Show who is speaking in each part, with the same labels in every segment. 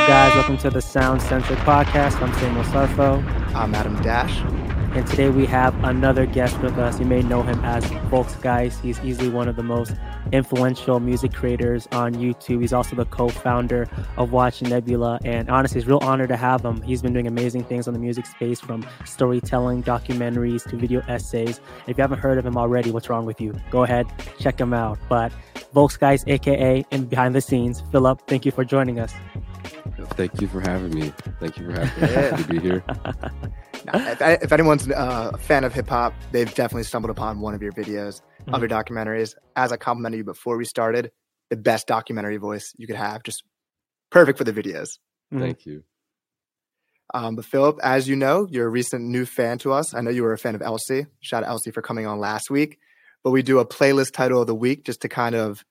Speaker 1: up, guys? Welcome to the Sound Centric Podcast. I'm Samuel Sarfo.
Speaker 2: I'm Adam Dash.
Speaker 1: And today we have another guest with us. You may know him as Volksgeist. He's easily one of the most influential music creators on YouTube. He's also the co-founder of Watch Nebula. And honestly, it's a real honor to have him. He's been doing amazing things on the music space from storytelling, documentaries to video essays. If you haven't heard of him already, what's wrong with you? Go ahead, check him out. But Volksgeist, aka in behind the scenes, Philip, thank you for joining us.
Speaker 3: Thank you for having me. Thank you for having me. Yeah. to be here.
Speaker 2: if, if, anyone's uh, a fan of hip hop, they've definitely stumbled upon one of your videos, mm-hmm. of your documentaries. As I complimented you before we started, the best documentary voice you could have, just perfect for the videos.
Speaker 3: Mm-hmm. Thank you.
Speaker 2: Um, but Philip, as you know, you're a recent new fan to us. I know you were a fan of Elsie. Shout out Elsie for coming on last week. But we do a playlist title of the week just to kind of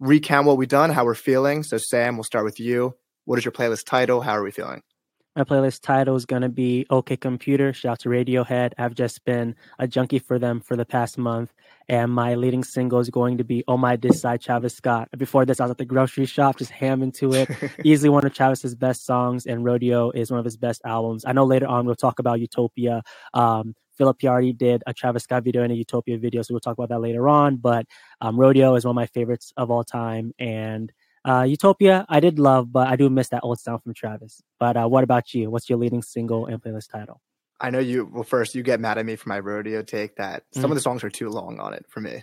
Speaker 2: recount what we've done, how we're feeling. So Sam, we'll start with you. What is your playlist title? How are we feeling?
Speaker 1: My playlist title is going to be OK Computer. Shout out to Radiohead. I've just been a junkie for them for the past month. And my leading single is going to be Oh My Dis Side Travis Scott. Before this, I was at the grocery shop, just hamming to it. Easily one of Travis's best songs, and Rodeo is one of his best albums. I know later on we'll talk about Utopia. Um, Philip already did a Travis Scott video and a Utopia video, so we'll talk about that later on. But um, Rodeo is one of my favorites of all time. And uh, Utopia, I did love, but I do miss that old sound from Travis. But uh, what about you? What's your leading single and playlist title?
Speaker 2: I know you. Well, first you get mad at me for my rodeo take that some mm. of the songs are too long on it for me.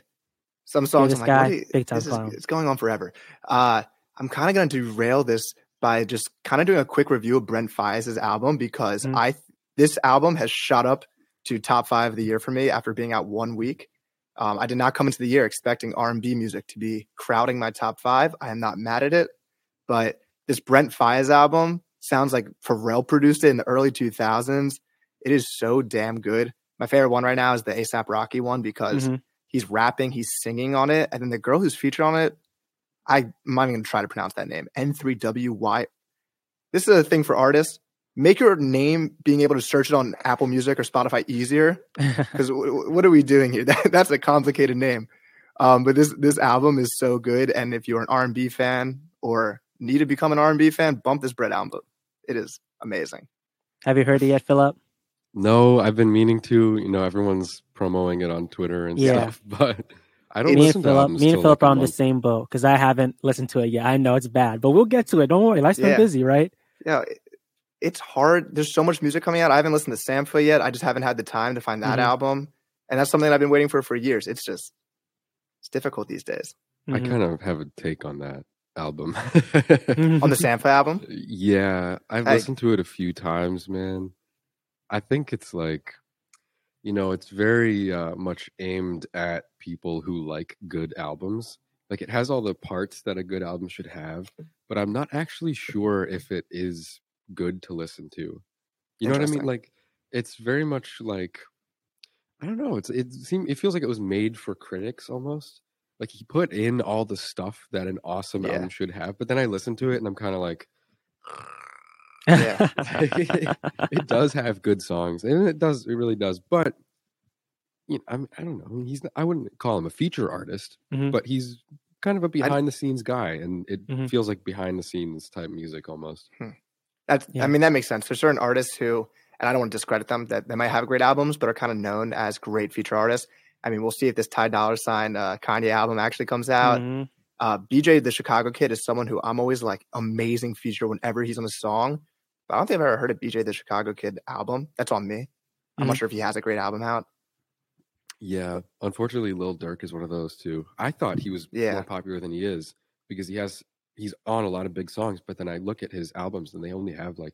Speaker 2: Some songs I'm like, you, big time this is, it's going on forever. Uh, I'm kind of going to derail this by just kind of doing a quick review of Brent Faiyaz's album because mm. I this album has shot up to top five of the year for me after being out one week. Um, I did not come into the year expecting R&B music to be crowding my top five. I am not mad at it, but this Brent Faiyaz album sounds like Pharrell produced it in the early 2000s. It is so damn good. My favorite one right now is the ASAP Rocky one because mm-hmm. he's rapping, he's singing on it, and then the girl who's featured on it, I, I'm not even going to try to pronounce that name. N3WY. This is a thing for artists make your name being able to search it on Apple Music or Spotify easier. Because w- what are we doing here? That, that's a complicated name. Um, but this this album is so good, and if you're an R and B fan or need to become an R and B fan, bump this Brent album. It is amazing.
Speaker 1: Have you heard it yet, Philip?
Speaker 3: No, I've been meaning to. You know, everyone's promoting it on Twitter and yeah. stuff, but I don't
Speaker 1: me
Speaker 3: listen
Speaker 1: and Philip, Me and Philip like are on the same boat because I haven't listened to it yet. I know it's bad, but we'll get to it. Don't worry. Life's been yeah. busy, right?
Speaker 2: Yeah, it's hard. There's so much music coming out. I haven't listened to Sampha yet. I just haven't had the time to find that mm-hmm. album. And that's something I've been waiting for for years. It's just, it's difficult these days.
Speaker 3: Mm-hmm. I kind of have a take on that album.
Speaker 2: on the Sampha album?
Speaker 3: Yeah. I've I, listened to it a few times, man. I think it's like, you know, it's very uh, much aimed at people who like good albums. Like it has all the parts that a good album should have, but I'm not actually sure if it is good to listen to. You know what I mean? Like it's very much like I don't know. It's it seems it feels like it was made for critics almost. Like he put in all the stuff that an awesome yeah. album should have, but then I listen to it and I'm kind of like, yeah, it does have good songs, and it does, it really does. But you know, I'm, I don't know. He's, I wouldn't call him a feature artist, mm-hmm. but he's kind of a behind the scenes guy, and it mm-hmm. feels like behind the scenes type music almost.
Speaker 2: Hmm. That's, yeah. I mean, that makes sense. There's certain artists who, and I don't want to discredit them, that they might have great albums, but are kind of known as great feature artists. I mean, we'll see if this Ty Dolla Sign uh, Kanye album actually comes out. Mm-hmm. Uh, BJ the Chicago Kid is someone who I'm always like amazing feature whenever he's on a song. But I don't think I've ever heard a BJ the Chicago Kid album. That's on me. I'm mm-hmm. not sure if he has a great album out.
Speaker 3: Yeah, unfortunately, Lil Durk is one of those too. I thought he was yeah. more popular than he is because he has he's on a lot of big songs, but then I look at his albums and they only have like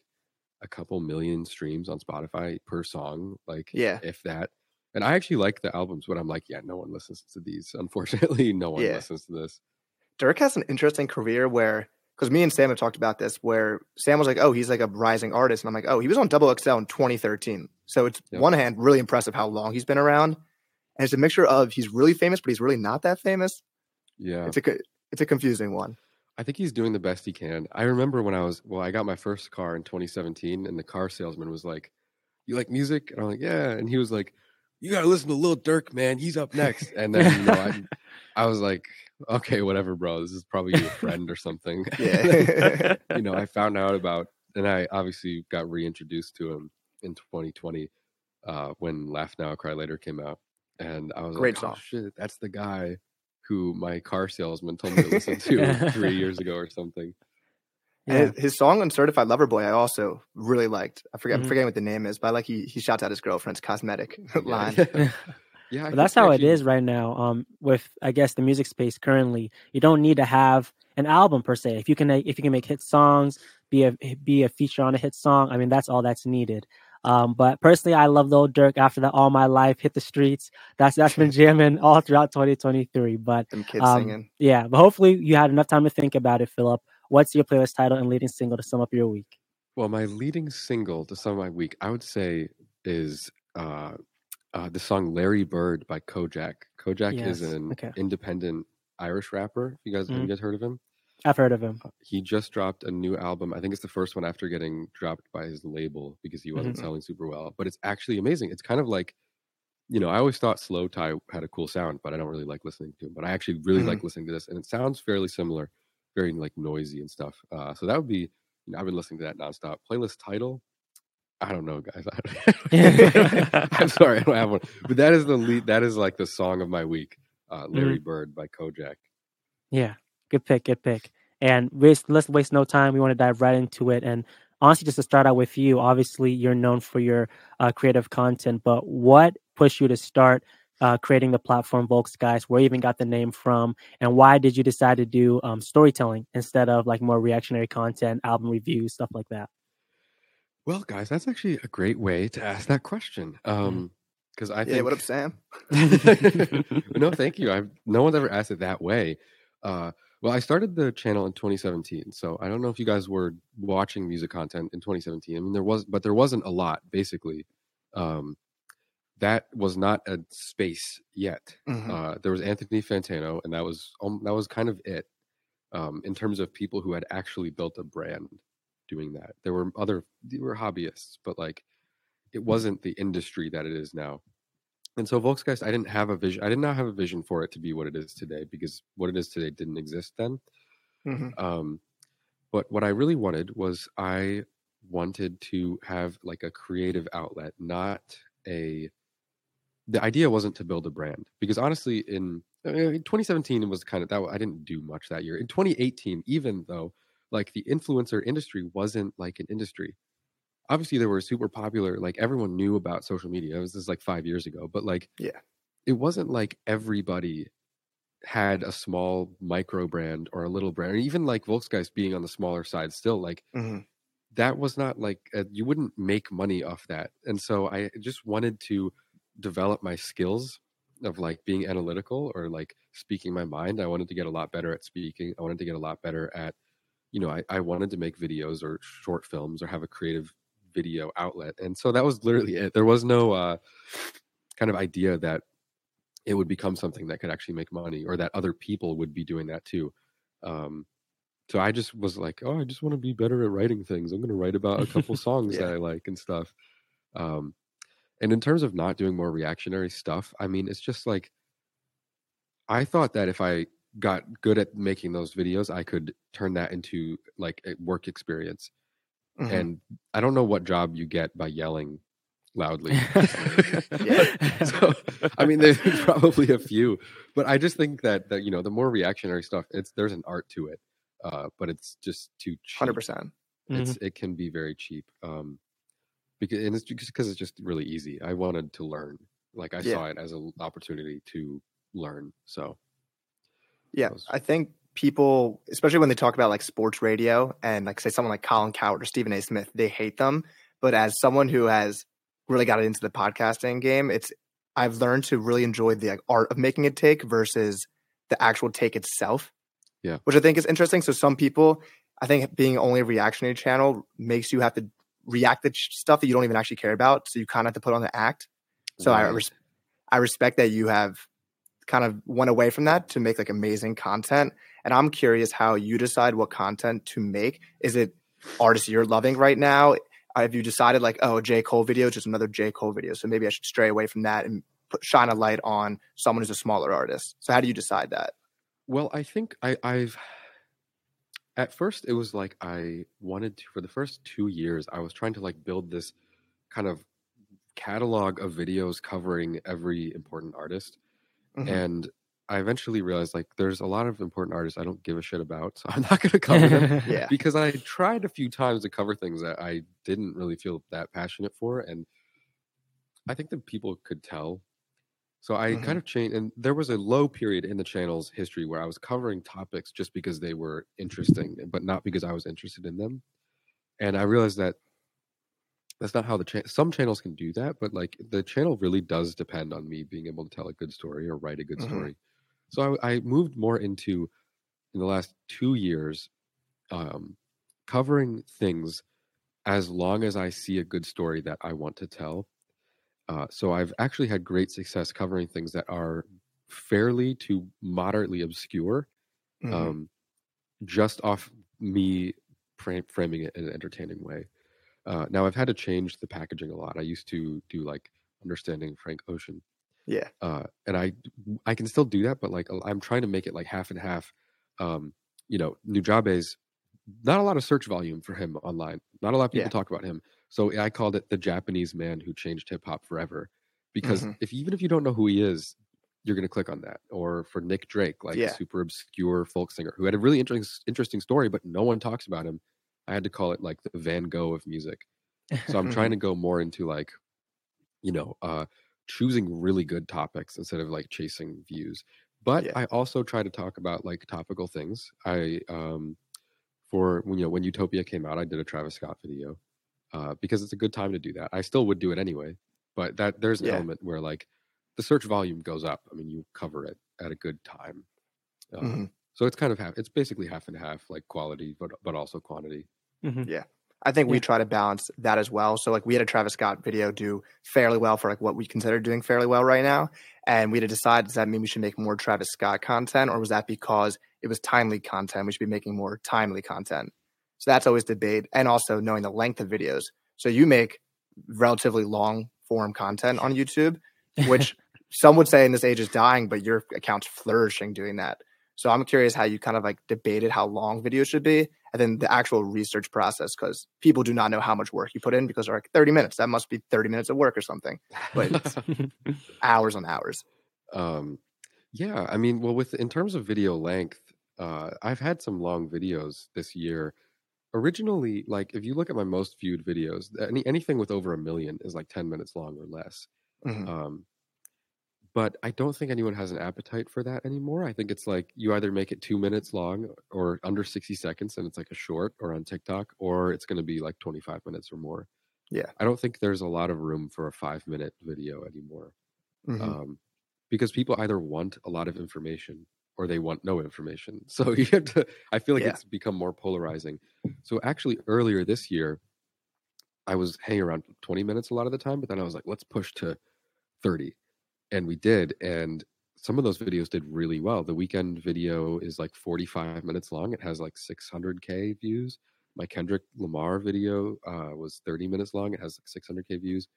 Speaker 3: a couple million streams on Spotify per song, like
Speaker 2: yeah,
Speaker 3: if that. And I actually like the albums, but I'm like, yeah, no one listens to these. Unfortunately, no one yeah. listens to this.
Speaker 2: Durk has an interesting career where, because me and Sam have talked about this, where Sam was like, oh, he's like a rising artist, and I'm like, oh, he was on Double XL in 2013. So it's yep. one hand really impressive how long he's been around, and it's a mixture of he's really famous, but he's really not that famous.
Speaker 3: Yeah,
Speaker 2: it's a it's a confusing one.
Speaker 3: I think he's doing the best he can. I remember when I was well, I got my first car in 2017, and the car salesman was like, "You like music?" And I'm like, "Yeah." And he was like, "You gotta listen to Lil Durk, man. He's up next." And then you know, I, I was like, okay, whatever, bro. This is probably your friend or something. Yeah. you know, I found out about, and I obviously got reintroduced to him in 2020 uh, when Laugh Now, Cry Later came out. And I was Great like, oh, song. oh shit, that's the guy who my car salesman told me to listen to three years ago or something.
Speaker 2: Yeah. His, song on Certified Lover Boy, I also really liked. I forget, mm-hmm. I'm forgetting what the name is, but I like he he shouts out his girlfriend's cosmetic line.
Speaker 1: yeah, but that's how actually... it is right now. Um, with I guess the music space currently, you don't need to have an album per se. If you can, if you can make hit songs, be a be a feature on a hit song. I mean, that's all that's needed. Um, but personally, I love the old Durk after that all my life hit the streets. That's that's been jamming all throughout 2023. But um, yeah, but hopefully you had enough time to think about it, Philip. What's your playlist title and leading single to sum up your week?
Speaker 3: Well, my leading single to sum up my week, I would say, is uh, uh, the song "Larry Bird" by Kojaque. Kojaque yes. is an okay. independent Irish rapper. You guys, mm. have you mm-hmm. guys heard of him?
Speaker 1: I've heard of him. Uh,
Speaker 3: he just dropped a new album. I think it's the first one after getting dropped by his label because he wasn't mm-hmm. selling super well. But it's actually amazing. It's kind of like, you know, I always thought Slowthai had a cool sound, but I don't really like listening to him. But I actually really mm-hmm. like listening to this, and it sounds fairly similar, very like noisy and stuff. Uh, so that would be, you know, I've been listening to that nonstop. Playlist title, I don't know, guys. I'm sorry, I don't have one. But that is the lead. That is like the song of my week. Uh, Larry mm-hmm. Bird by Kojaque.
Speaker 1: Yeah, good pick, good pick. And waste, let's waste no time. We want to dive right into it. And honestly, just to start out with you, obviously you're known for your uh, creative content, but what pushed you to start uh, creating the platform Volksgeist? Where you even got the name from, and why did you decide to do um, storytelling instead of like more reactionary content, album reviews, stuff like that?
Speaker 3: Well, guys, that's actually a great way to ask that question. Mm-hmm. Um, because I think,
Speaker 2: yeah, what up, Sam?
Speaker 3: no, thank you. I've no one's ever asked it that way. Uh, well, I started the channel in 2017, so I don't know if you guys were watching music content in 2017. I mean, there was, but there wasn't a lot. Basically, um, that was not a space yet. Mm-hmm. Uh, there was Anthony Fantano, and that was um, that was kind of it um, in terms of people who had actually built a brand doing that. There were other, there were hobbyists, but like it wasn't the industry that it is now. And so Volksgeist, I didn't have a vision. I did not have a vision for it to be what it is today because what it is today didn't exist then. Mm-hmm. Um, but what I really wanted was I wanted to have like a creative outlet, not a. The idea wasn't to build a brand because honestly, in, in 2017 it was kind of that. I didn't do much that year. In 2018, even though like the influencer industry wasn't like an industry obviously they were super popular. Like everyone knew about social media. It was just like five years ago, but like,
Speaker 2: yeah,
Speaker 3: it wasn't like everybody had a small micro brand or a little brand, or even like Volksgeist being on the smaller side still like mm-hmm. that was not like a, you wouldn't make money off that. And so I just wanted to develop my skills of like being analytical or like speaking my mind. I wanted to get a lot better at speaking. I wanted to get a lot better at, you know, I, I wanted to make videos or short films or have a creative video outlet. And so that was literally it. There was no uh, kind of idea that it would become something that could actually make money or that other people would be doing that too. Um, so I just was like, oh, I just want to be better at writing things. I'm going to write about a couple songs yeah. that I like and stuff. Um, and in terms of not doing more reactionary stuff, I mean, it's just like I thought that if I got good at making those videos, I could turn that into like a work experience. Mm-hmm. And I don't know what job you get by yelling loudly. so, I mean, there's probably a few, but I just think that that you know, the more reactionary stuff, it's there's an art to it, uh, but it's just too cheap.
Speaker 2: Hundred percent.
Speaker 3: It's mm-hmm. it can be very cheap, um, because and it's just because it's just really easy. I wanted to learn, like I yeah. saw it as an opportunity to learn. So,
Speaker 2: yeah, was... I think people, especially when they talk about like sports radio and like say someone like Colin Cowherd or Stephen A. Smith, they hate them. But as someone who has really got into the podcasting game, it's I've learned to really enjoy the like, art of making a take versus the actual take itself.
Speaker 3: Yeah.
Speaker 2: Which I think is interesting. So some people, I think being only a reactionary channel makes you have to react to stuff that you don't even actually care about. So you kind of have to put on the act. So right. I res- I respect that you have kind of went away from that to make like amazing content. And I'm curious how you decide what content to make. Is it artists you're loving right now? Have you decided like, oh, J. Cole video, just another J. Cole video. So maybe I should stray away from that and put, shine a light on someone who's a smaller artist. So how do you decide that?
Speaker 3: Well, I think I, I've at first it was like I wanted to for the first two years I was trying to like build this kind of catalog of videos covering every important artist. Mm-hmm. And I eventually realized like there's a lot of important artists I don't give a shit about, so I'm not going to cover them. yeah. Because I tried a few times to cover things that I didn't really feel that passionate for, and I think that people could tell. So I mm-hmm. kind of changed, and there was a low period in the channel's history where I was covering topics just because they were interesting, but not because I was interested in them. And I realized that that's not how the channel some channels can do that but like the channel really does depend on me being able to tell a good story or write a good mm-hmm. story so I, I, moved more into in the last two years um, covering things as long as I see a good story that I want to tell. Uh, so I've actually had great success covering things that are fairly to moderately obscure, mm-hmm. um, just off me framing it in an entertaining way. Uh, now I've had to change the packaging a lot. I used to do like understanding Frank Ocean,
Speaker 2: yeah.
Speaker 3: Uh, and I I can still do that, but like I'm trying to make it like half and half. Um, you know, Nujabes, not a lot of search volume for him online. Not a lot of people yeah. talk about him. So I called it the Japanese man who changed hip hop forever. Because mm-hmm. if even if you don't know who he is, you're going to click on that. Or for Nick Drake, like yeah. super obscure folk singer who had a really interesting interesting story, but no one talks about him. I had to call it like the Van Gogh of music. So I'm trying to go more into like, you know, uh, choosing really good topics instead of like chasing views. But yeah. I also try to talk about like topical things. I um for when you know when Utopia came out, I did a Travis Scott video uh, because it's a good time to do that. I still would do it anyway, but that there's an yeah. element where like the search volume goes up. I mean, you cover it at a good time. Um, mm-hmm. So it's kind of half. It's basically half and half, like quality, but but also quantity.
Speaker 2: Mm-hmm. Yeah. I think yeah. we try to balance that as well. So like we had a Travis Scott video do fairly well for like what we consider doing fairly well right now. And we had to decide does that mean we should make more Travis Scott content or was that because it was timely content? We should be making more timely content. So that's always debate. And also knowing the length of videos. So you make relatively long form content on YouTube, which some would say in this age is dying, but your account's flourishing doing that. So I'm curious how you kind of like debated how long videos should be and then the actual research process because people do not know how much work you put in because they're like 30 minutes. That must be 30 minutes of work or something but it's hours on hours.
Speaker 3: Um yeah i mean well with in terms of video length uh i've had some long videos this year. Originally like if you look at my most viewed videos any anything with over a million is like 10 minutes long or less. Mm-hmm. um but I don't think anyone has an appetite for that anymore. I think it's like you either make it two minutes long or under 60 seconds and it's like a short or on TikTok, or it's going to be like 25 minutes or more.
Speaker 2: Yeah.
Speaker 3: I don't think there's a lot of room for a five minute video anymore. Mm-hmm. Um, because people either want a lot of information or they want no information. So you have to, I feel like yeah. it's become more polarizing. So actually, earlier this year, I was hanging around 20 minutes a lot of the time, but then I was like, let's push to 30 and we did and some of those videos did really well. The Weeknd video is like 45 minutes long. It has like 600k views. My kendrick lamar video uh, was 30 minutes long. It has like 600k views.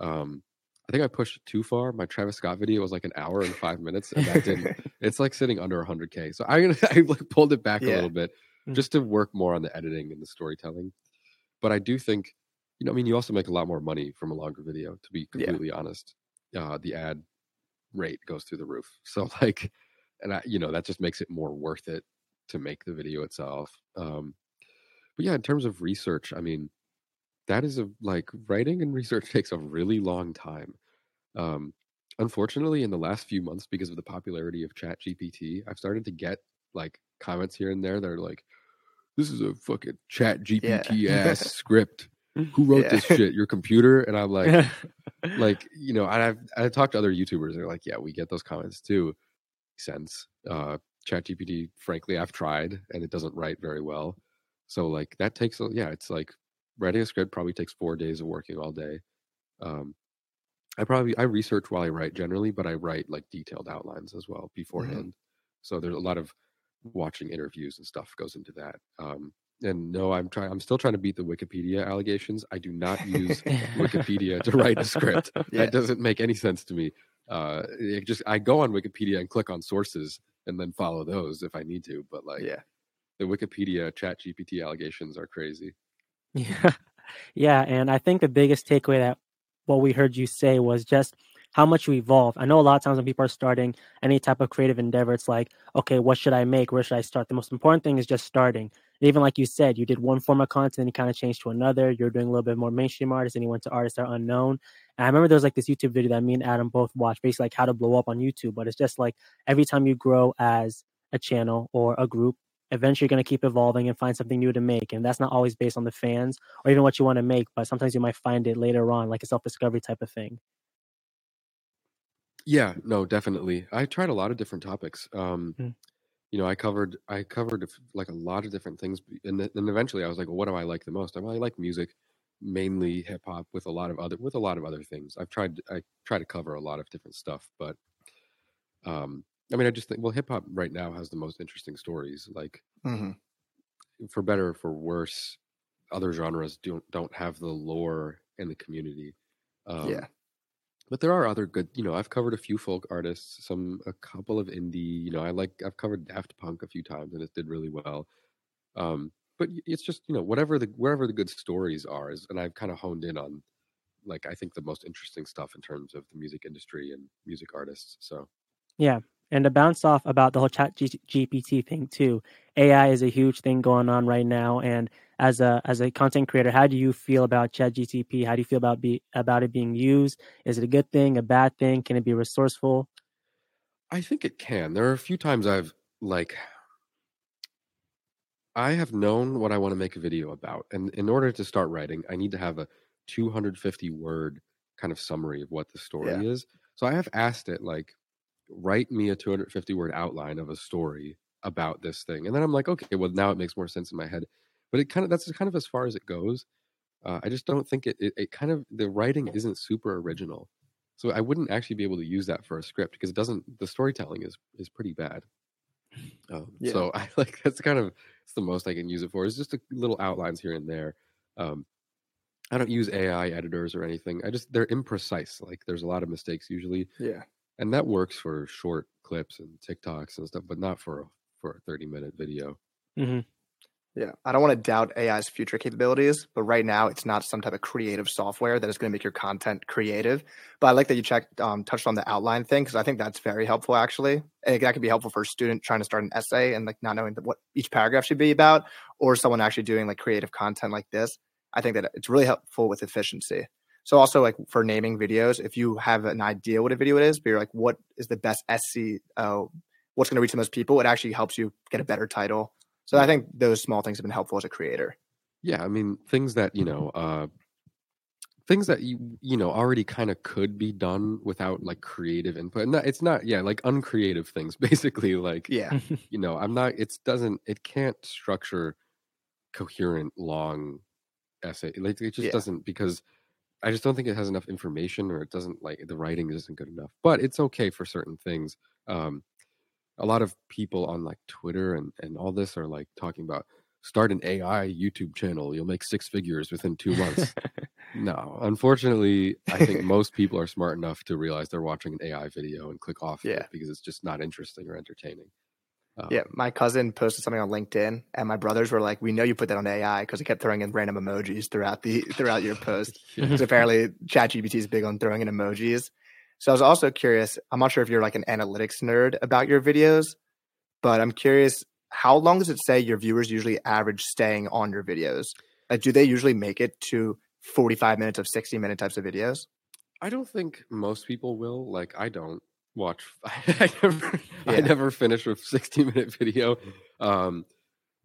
Speaker 3: Um, i think i pushed too far. My travis scott video was like an hour and five minutes and that didn't it's like sitting under 100k so i, I like pulled it back yeah. a little bit mm. just to work more on the editing and the storytelling. But i do think you know i mean you also make a lot more money from a longer video to be completely yeah. honest uh, the ad rate goes through the roof. So like, and I, you know, that just makes it more worth it to make the video itself. Um, but yeah, in terms of research, I mean, that is a like writing and research takes a really long time. Um, unfortunately, in the last few months, because of the popularity of Chat GPT, I've started to get like comments here and there that are like, "This is a fucking Chat GPT yeah. ass script." Who wrote yeah. this shit? Your computer? And I'm like, like you know, I've I talked to other YouTubers. They're like, yeah, we get those comments too. Sense. Uh, ChatGPT, frankly, I've tried and it doesn't write very well. So like that takes, yeah, it's like writing a script probably takes four days of working all day. Um, I probably I research while I write generally, but I write like detailed outlines as well mm-hmm. beforehand. Mm-hmm. So there's a lot of watching interviews and stuff goes into that. Um, and no, I'm trying. I'm still trying to beat the Wikipedia allegations. I do not use Wikipedia to write a script. Yeah. That doesn't make any sense to me. Uh, it just I go on Wikipedia and click on sources, and then follow those if I need to. But like, yeah, the Wikipedia Chat GPT allegations are crazy.
Speaker 1: Yeah, yeah, and I think the biggest takeaway that what we heard you say was just how much you evolve. I know a lot of times when people are starting any type of creative endeavor, it's like, okay, what should I make? Where should I start? The most important thing is just starting. And even like you said, you did one form of content, and you kind of changed to another. You're doing a little bit more mainstream artists, and you went to artists that are unknown. And I remember there was like this YouTube video that me and Adam both watched, basically like how to blow up on YouTube. But it's just like every time you grow as a channel or a group, eventually you're going to keep evolving and find something new to make. And that's not always based on the fans or even what you want to make, but sometimes you might find it later on, like a self discovery type of thing.
Speaker 3: Yeah, no, definitely. I tried a lot of different topics. Um, mm. You know, I covered I covered like a lot of different things, and then eventually I was like, well, what do I like the most? I really like music, mainly hip hop, with a lot of other with a lot of other things. I've tried I try to cover a lot of different stuff, but um, I mean, I just think well, hip hop right now has the most interesting stories. Like, mm-hmm. for better or for worse, other genres don't don't have the lore and the community.
Speaker 2: Um, yeah
Speaker 3: but there are other good you know i've covered a few folk artists some a couple of indie you know i like i've covered daft punk a few times and it did really well. Um but it's just you know whatever the wherever the good stories are is and i've kind of honed in on like i think the most interesting stuff in terms of the music industry and music artists so.
Speaker 1: Yeah and to bounce off about the whole chat G- gpt thing too. Ai is a huge thing going on right now and as a as a content creator how do you feel about chat gtp how do you feel about be about it being used? Is it a good thing a bad thing? Can it be resourceful?
Speaker 3: I think it can. There are a few times i've like i have known what i want to make a video about and in order to start writing i need to have a 250 word kind of summary of what the story yeah. is. So i have asked it like write me a 250 word outline of a story about this thing and then i'm like okay well now it makes more sense in my head but it kind of that's kind of as far as it goes. Uh, I just don't think it, it, it kind of the writing isn't super original, so I wouldn't actually be able to use that for a script because it doesn't. The storytelling is is pretty bad. Um, yeah. So I like that's kind of it's the most I can use it for. Is just a, little outlines here and there. Um, I don't use AI editors or anything. I just they're imprecise. Like there's a lot of mistakes usually.
Speaker 2: Yeah.
Speaker 3: And that works for short clips and TikToks and stuff, but not for a, for a 30 minute video.
Speaker 1: Mm-hmm.
Speaker 2: Yeah, I don't want to doubt AI's future capabilities, but right now it's not some type of creative software that is going to make your content creative. But I like that you checked, um, touched on the outline thing because I think that's very helpful actually. And that could be helpful for a student trying to start an essay and like not knowing what each paragraph should be about, or someone actually doing like creative content like this. I think that it's really helpful with efficiency. So also like for naming videos, if you have an idea what a video is, but you're like, what is the best SEO? What's going to reach the most people? It actually helps you get a better title so I think those small things have been helpful as a creator.
Speaker 3: Yeah, I mean things that you know, uh, things that you you know already kind of could be done without like creative input. And it's not, yeah, like uncreative things, basically. Like,
Speaker 2: yeah,
Speaker 3: you know, I'm not. It doesn't. It can't structure coherent long essay. Like it just yeah. doesn't because I just don't think it has enough information or it doesn't like the writing isn't good enough. But it's okay for certain things. Um, a lot of people on like Twitter and and all this are like talking about start an AI YouTube channel. You'll make six figures within two months. no, unfortunately, I think most people are smart enough to realize they're watching an AI video and click off yeah. because it's just not interesting or entertaining.
Speaker 2: Um, yeah, my cousin posted something on LinkedIn, and my brothers were like, "We know you put that on AI because he kept throwing in random emojis throughout the throughout your post." Because apparently, ChatGPT is big on throwing in emojis. So I was also curious. I'm not sure if you're like an analytics nerd about your videos, but I'm curious how long does it say your viewers usually average staying on your videos? Like, do they usually make it to 45 minutes of 60 minute types of videos?
Speaker 3: I don't think most people will. Like, I don't watch. I never, yeah. I never finish a 60 minute video. Um,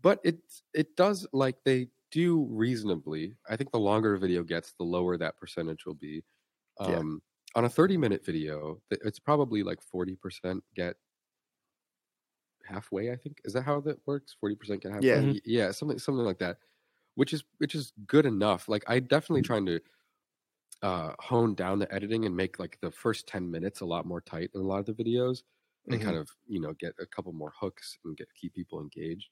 Speaker 3: but it it does like they do reasonably. I think the longer a video gets, the lower that percentage will be. Um, on a 30 minute video, it's probably like 40% get halfway, I think. Is that how that works? 40% get halfway?
Speaker 2: Yeah.
Speaker 3: Yeah, something something like that. Which is which is good enough. Like I definitely mm-hmm. trying to uh hone down the editing and make like the first 10 minutes a lot more tight in a lot of the videos and mm-hmm. kind of, you know, get a couple more hooks and get keep people engaged.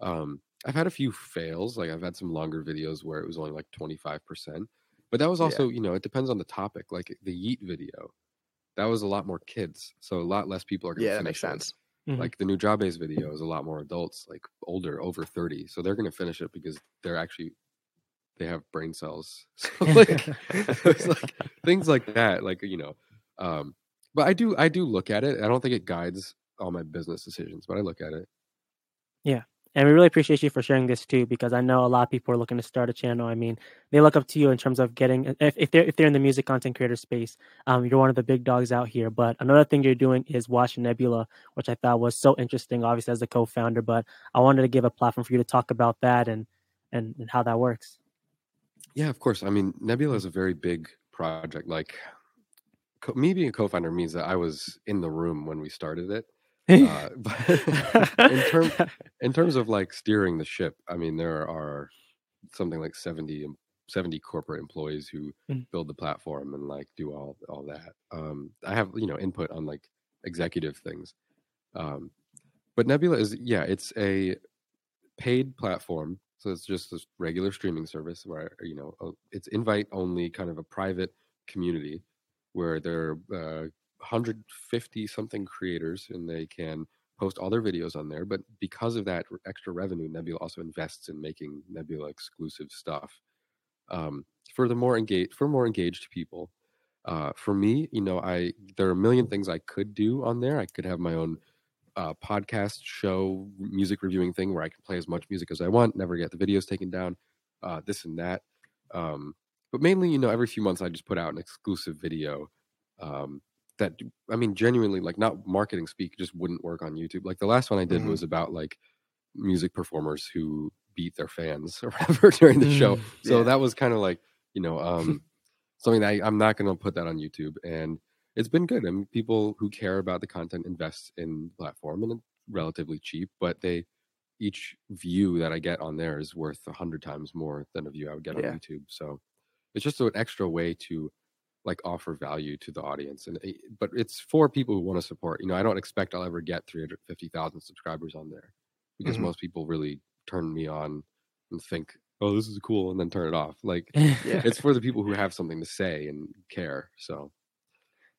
Speaker 3: Um I've had a few fails. Like I've had some longer videos where it was only like 25%. But that was also, yeah. you know, it depends on the topic. Like the Yeet video, that was a lot more kids, so a lot less people are going to.
Speaker 2: Yeah, that makes sense.
Speaker 3: Mm-hmm. Like the Nujabes video is a lot more adults, like older, over 30. So they're going to finish it because they're actually, they have brain cells. So like, like things like that, like, you know, um, but I do, I do look at it. I don't think it guides all my business decisions, but I look at it.
Speaker 1: Yeah. And we really appreciate you for sharing this too, because I know a lot of people are looking to start a channel. I mean, they look up to you in terms of getting if, if they're if they're in the music content creator space, um, you're one of the big dogs out here. But another thing you're doing is watch Nebula, which I thought was so interesting, obviously as a co-founder. But I wanted to give a platform for you to talk about that and and, and how that works.
Speaker 3: Yeah, of course. I mean, Nebula is a very big project. Like co- me being a co-founder means that I was in the room when we started it uh, in terms in terms of like steering the ship, I mean, there are something like 70, 70 corporate employees who mm. build the platform and like do all all that. Um, I have you know input on like executive things, um, but Nebula is yeah, it's a paid platform, so it's just a regular streaming service where you know uh, it's invite only, kind of a private community where there are uh, 150 something creators and they can post all their videos on there. But because of that extra revenue, Nebula also invests in making Nebula exclusive stuff um, for the more engaged for more engaged people. Uh, for me, you know, I there are a million things I could do on there. I could have my own uh, podcast show, music reviewing thing where I can play as much music as I want, never get the videos taken down, uh, this and that. Um, but mainly, you know, every few months I just put out an exclusive video um, that I mean, genuinely, like not marketing speak, just wouldn't work on YouTube. Like the last one I did mm-hmm. was about like music performers who beat their fans or whatever during the show. So yeah. that was kind of like, you know, um, something that I, am not going to put that on YouTube. And it's been good. I mean, people who care about the content invest in the platform and it's relatively cheap, but they each view that I get on there is worth a hundred times more than a view I would get yeah. on YouTube. So it's just an extra way to like offer value to the audience and eh, but it's for people who want to support you know i don't expect i'll ever get 350000 subscribers on there because mm-hmm. most people really turn me on and think oh this is cool and then turn it off like yeah. it's for the people who have something to say and care so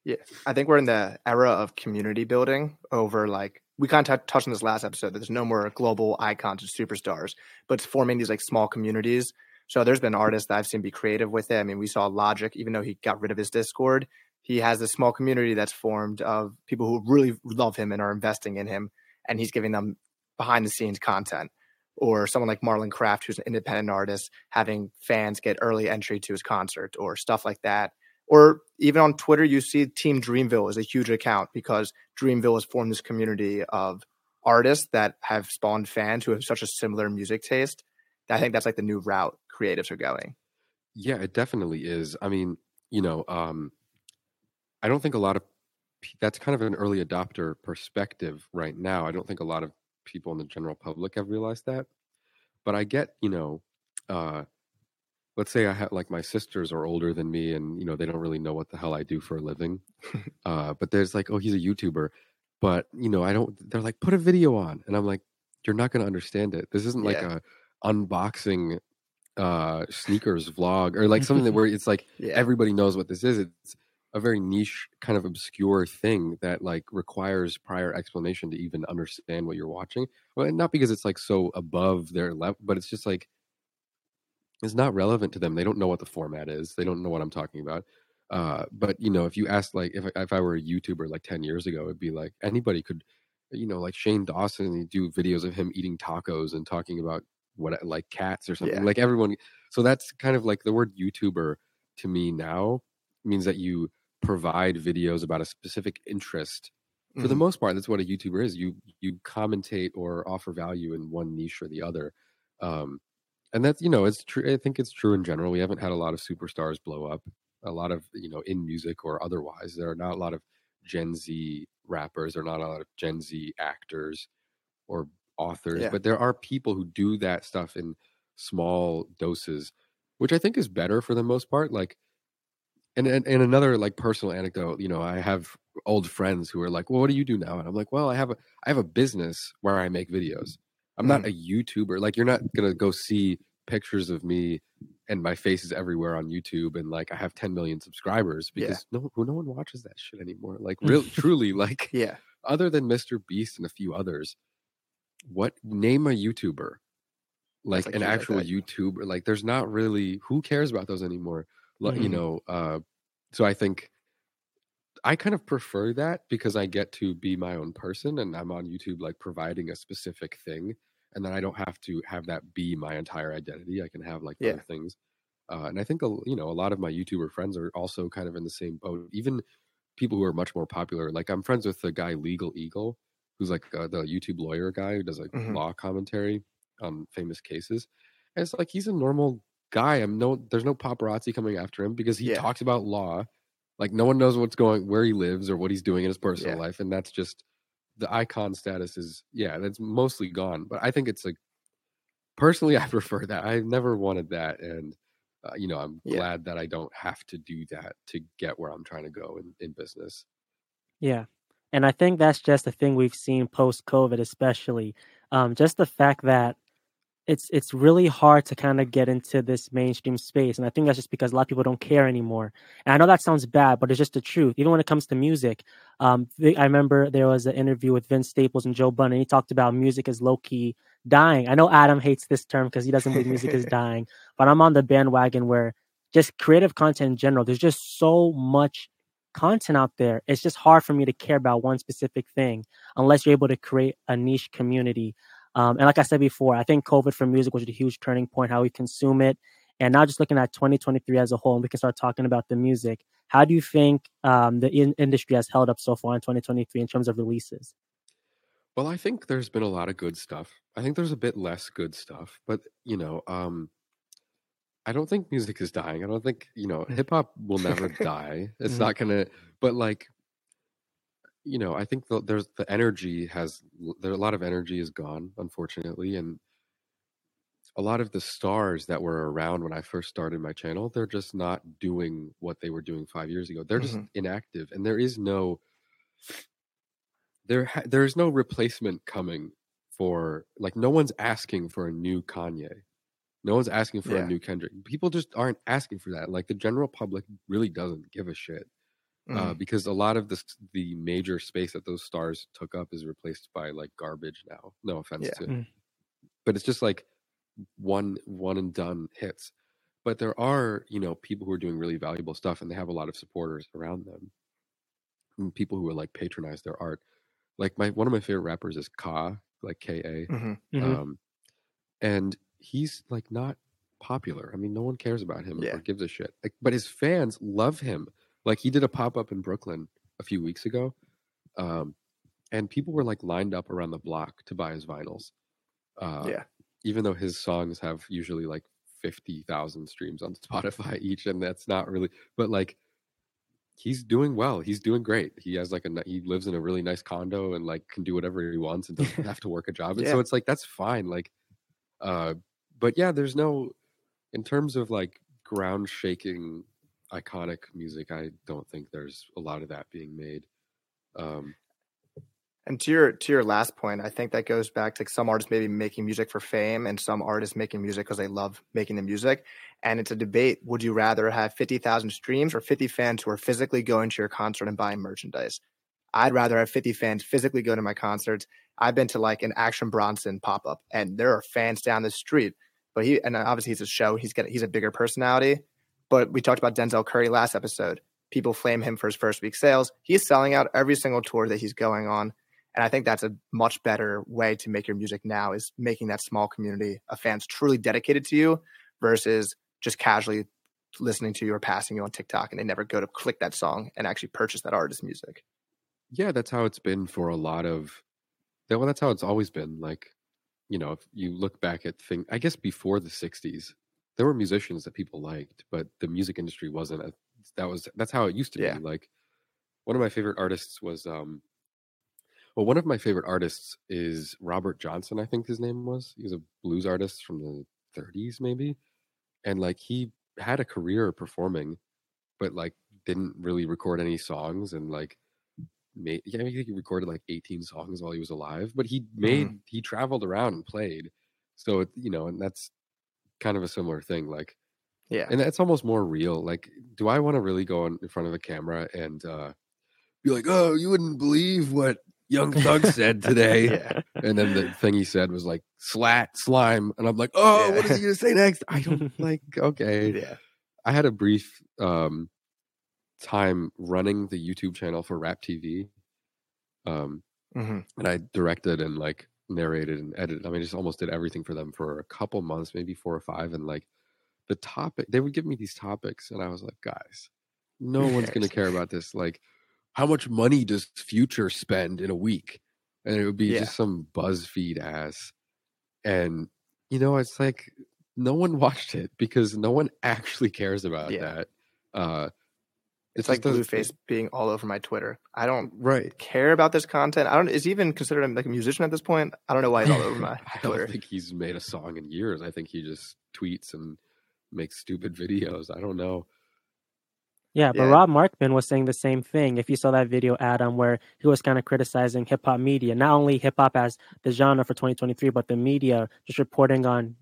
Speaker 2: yeah i think we're in the era of community building over like we kind of t- touched on this last episode that there's no more global icons and superstars but it's forming these like small communities so there's been artists that I've seen be creative with it. I mean, we saw Logic, even though he got rid of his Discord, he has this small community that's formed of people who really love him and are investing in him, and he's giving them behind the scenes content. Or someone like Marlon Craft, who's an independent artist, having fans get early entry to his concert or stuff like that. Or even on Twitter, you see Team Dreamville is a huge account because Dreamville has formed this community of artists that have spawned fans who have such a similar music taste. I think that's like the new route creatives are going.
Speaker 3: Yeah, it definitely is. I mean, you know, um, I don't think a lot of that's kind of an early adopter perspective right now. I don't think a lot of people in the general public have realized that. But I get, you know, uh, let's say I have like my sisters are older than me and, you know, they don't really know what the hell I do for a living. uh, but there's like, oh, he's a YouTuber. But, you know, I don't, they're like, put a video on. And I'm like, you're not going to understand it. This isn't like a unboxing uh sneakers vlog or like something that where it's like yeah. everybody knows what this is it's a very niche kind of obscure thing that like requires prior explanation to even understand what you're watching well not because it's like so above their level but it's just like it's not relevant to them they don't know what the format is they don't know what i'm talking about uh but you know if you ask like if, if i were a youtuber like 10 years ago it'd be like anybody could you know like shane dawson do videos of him eating tacos and talking about what like cats or something. Yeah. Like everyone. So that's kind of like the word YouTuber to me now means that you provide videos about a specific interest. For mm-hmm. the most part, that's what a YouTuber is. You you commentate or offer value in one niche or the other. Um, and that's you know it's true. I think it's true in general. We haven't had a lot of superstars blow up. A lot of you know in music or otherwise. There are not a lot of Gen Z rappers. There are not a lot of Gen Z actors or authors, yeah. but there are people who do that stuff in small doses, which I think is better for the most part. Like, and, and and another like personal anecdote, you know, I have old friends who are like, "Well, what do you do now?" And I'm like, "Well, I have a I have a business where I make videos. I'm mm. not a YouTuber. Like, you're not gonna go see pictures of me and my face is everywhere on YouTube and like I have 10 million subscribers because yeah. no no one watches that shit anymore. Like really truly like
Speaker 2: yeah.
Speaker 3: other than Mr. Beast and a few others, what name a YouTuber? Like, like an actual like YouTuber. Like there's not really who cares about those anymore. Mm-hmm. You know, uh so I think I kind of prefer that because I get to be my own person and I'm on YouTube like providing a specific thing and then I don't have to have that be my entire identity. I can have like yeah. other things. Uh, and I think you know a lot of my YouTuber friends are also kind of in the same boat. Even people who are much more popular. Like I'm friends with the guy Legal Eagle, who's like uh, the YouTube lawyer guy who does like mm-hmm. law commentary on famous cases. And it's like he's a normal guy. I'm no, there's no paparazzi coming after him because he yeah. talks about law. Like no one knows what's going, where he lives, or what he's doing in his personal yeah. life, and that's just the icon status is yeah, that's mostly gone. But I think it's like personally, I prefer that. I've never wanted that, and uh, you know, I'm yeah. glad that I don't have to do that to get where I'm trying to go in, in business.
Speaker 1: Yeah. And I think that's just the thing we've seen post COVID, especially. Um, just the fact that it's it's really hard to kind of get into this mainstream space and i think that's just because a lot of people don't care anymore. And i know that sounds bad but it's just the truth. Even when it comes to music um, i remember there was an interview with vince staples and joe budden and he talked about music is low-key dying. I know adam hates this term because he doesn't believe music is dying but i'm on the bandwagon where just creative content in general there's just so much content out there. It's just hard for me to care about one specific thing unless you're able to create a niche community um, and like I said before, I think COVID for music was a huge turning point, how we consume it. And now just looking at 2023 as a whole, and we can start talking about the music. How do you think um, the in- industry has held up so far in 2023 in terms of releases?
Speaker 3: Well, I think there's been a lot of good stuff. I think there's a bit less good stuff, but you know, um, I don't think music is dying. I don't think you know hip hop will never die. It's mm-hmm. not gonna. But like you know, I think the, there's the energy has there a lot of energy is gone, unfortunately, and a lot of the stars that were around when I first started my channel, they're just not doing what they were doing five years ago. They're just mm-hmm. inactive, and there is no there ha- there is no replacement coming for like no one's asking for a new Kanye. No one's asking for yeah. a new Kendrick. People just aren't asking for that. Like the general public really doesn't give a shit mm. uh, because a lot of the the major space that those stars took up is replaced by like garbage now. No offense yeah. to, mm. but it's just like one one and done hits. But there are you know people who are doing really valuable stuff, and they have a lot of supporters around them. And people who will like patronize their art. Like my one of my favorite rappers is Ka, like K A, mm-hmm. mm-hmm. um, and he's like not popular. I mean, no one cares about him yeah. or gives a shit. Like, but his fans love him. Like he did a pop up in Brooklyn a few weeks ago, um, and people were like lined up around the block to buy his vinyls. Uh, yeah. Even though his songs have usually like fifty thousand streams on Spotify each, and that's not really, but like he's doing well. He's doing great. He has like a he lives in a really nice condo and like can do whatever he wants and doesn't have to work a job. And yeah. so it's like that's fine. Like, uh, but yeah, there's no in terms of like ground shaking iconic music, I don't think there's a lot of that being made. Um,
Speaker 2: and to your to your last point, I think that goes back to like some artists maybe making music for fame, and some artists making music because they love making the music. And it's a debate: would you rather have fifty thousand streams or fifty fans who are physically going to your concert and buying merchandise? I'd rather have fifty fans physically go to my concerts. I've been to like an Action Bronson pop up, and there are fans down the street. But he and obviously he's a show. He's got he's a bigger personality. But we talked about Denzel Curry last episode. People flame him for his first week sales. He's selling out every single tour that he's going on. And I think that's a much better way to make your music now is making that small community of fans truly dedicated to you versus just casually listening to you or passing you on TikTok and they never go to click that song and actually purchase that artist's music.
Speaker 3: Yeah, that's how it's been for a lot of well, that's how it's always been. Like, you know, if you look back at things I guess before the sixties, there were musicians that people liked, but the music industry wasn't. A, that was that's how it used to yeah. be. Like one of my favorite artists was um well one of my favorite artists is Robert Johnson, I think his name was. He was a blues artist from the 30s maybe. And like he had a career performing but like didn't really record any songs and like made yeah, I think he recorded like 18 songs while he was alive, but he made mm. he traveled around and played. So it, you know, and that's kind of a similar thing. Like, yeah, and that's almost more real. Like, do I want to really go in front of a camera and uh, be like, "Oh, you wouldn't believe what Young Thug said today. yeah. And then the thing he said was like slat slime. And I'm like, oh, yeah. what is he gonna say next? I don't like okay. Yeah. I had a brief um time running the YouTube channel for Rap TV. Um mm-hmm. and I directed and like narrated and edited. I mean, just almost did everything for them for a couple months, maybe four or five. And like the topic, they would give me these topics, and I was like, guys, no one's gonna care about this. Like how much money does Future spend in a week? And it would be yeah. just some BuzzFeed ass. And you know, it's like no one watched it because no one actually cares about yeah. that. Uh,
Speaker 2: it's, like Blueface being all over my Twitter. I don't
Speaker 3: right
Speaker 2: care about this content. I don't. Is he even considered like a musician at this point? I don't know why he's all over my
Speaker 3: I
Speaker 2: Twitter.
Speaker 3: don't think he's made a song in years. I think he just tweets and makes stupid videos. I don't know.
Speaker 1: Yeah, but yeah. Rob Markman was saying the same thing. If you saw that video, Adam, where he was kind of criticizing hip hop media, not only hip hop as the genre for 2023, but the media just reporting on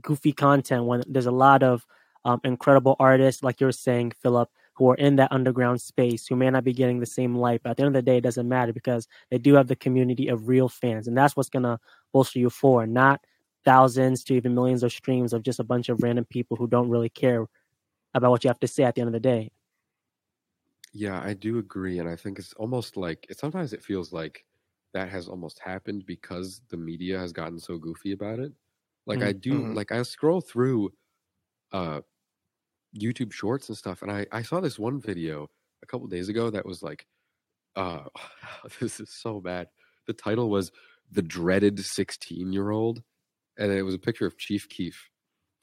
Speaker 1: goofy content when there's a lot of um, incredible artists, like you're saying, Philip, who are in that underground space who may not be getting the same light. But at the end of the day, it doesn't matter because they do have the community of real fans. And that's what's going to bolster you for, not thousands to even millions of streams of just a bunch of random people who don't really care about what you have to say at the end of the day.
Speaker 3: Yeah, I do agree, and I think it's almost like it, sometimes it feels like that has almost happened because the media has gotten so goofy about it. Like mm-hmm. I do, like I scroll through uh YouTube Shorts and stuff, and I I saw this one video a couple days ago that was like, uh, this is so bad. The title was "The Dreaded 16 Year Old," and it was a picture of Chief Keef,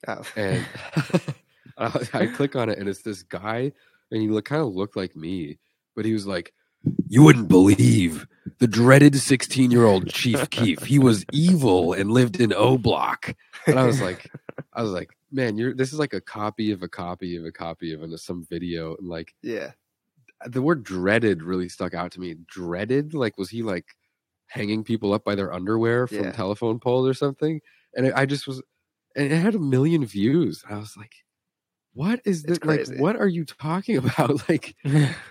Speaker 3: oh. and I, I click on it, and it's this guy, and he look, kind of looked like me, but he was like, "You wouldn't believe the dreaded 16 year old Chief Keef. He was evil and lived in O Block." And I was like, I was like, man, you're this is like a copy of a copy of a copy of a, uh, some video, and like,
Speaker 2: yeah, uh,
Speaker 3: the word dreaded really stuck out to me. Dreaded, like, was he like hanging people up by their underwear from yeah. telephone poles or something? And I just was, and it had a million views. I was like, what is this like what are you talking about like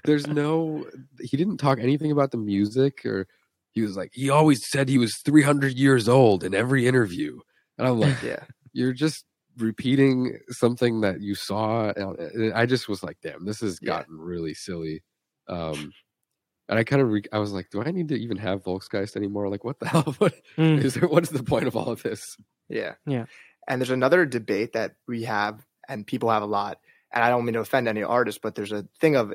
Speaker 3: there's no he didn't talk anything about the music or he was like he always said he was 300 years old in every interview and i'm like yeah you're just repeating something that you saw i just was like damn this has gotten yeah. really silly um and I kind of, re- I was like, do I need to even have Volksgeist anymore? Like, what the hell? What mm. is there? What is the point of all of this?
Speaker 2: Yeah,
Speaker 1: yeah.
Speaker 2: And there's another debate that we have and people have a lot. And I don't mean to offend any artists, but there's a thing of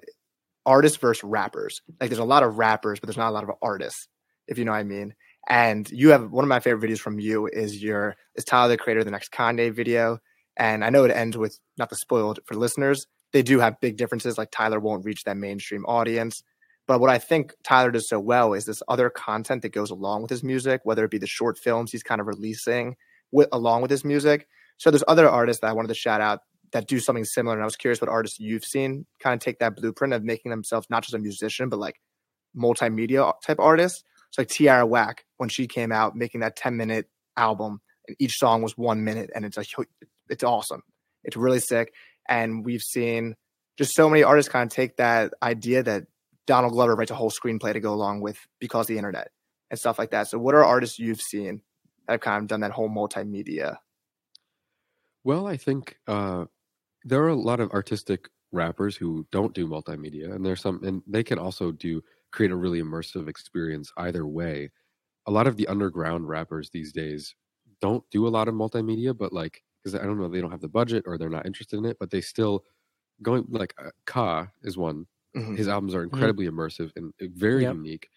Speaker 2: artists versus rappers. Like there's a lot of rappers, but there's not a lot of artists, if you know what I mean. And you have one of my favorite videos from you is your is Tyler the creator the next Kanye video. And I know it ends with not the spoiled for listeners. They do have big differences. Like Tyler won't reach that mainstream audience. But what I think Tyler does so well is this other content that goes along with his music, whether it be the short films he's kind of releasing with, along with his music. So there's other artists that I wanted to shout out that do something similar. And I was curious what artists you've seen kind of take that blueprint of making themselves not just a musician, but like multimedia type artists. So like Tierra Whack, when she came out making that 10 minute album, and each song was one minute, and it's like it's awesome. It's really sick. And we've seen just so many artists kind of take that idea that Donald Glover writes a whole screenplay to go along with because the internet and stuff like that. So what are artists you've seen that have kind of done that whole multimedia
Speaker 3: well, I think uh, there are a lot of artistic rappers who don't do multimedia, and there's some, and they can also do create a really immersive experience either way. A lot of the underground rappers these days don't do a lot of multimedia, but like, because I don't know, they don't have the budget or they're not interested in it, but they still going like uh, Ka is one. Mm-hmm. His albums are mm-hmm. incredibly mm-hmm. immersive and uh, very yep. unique.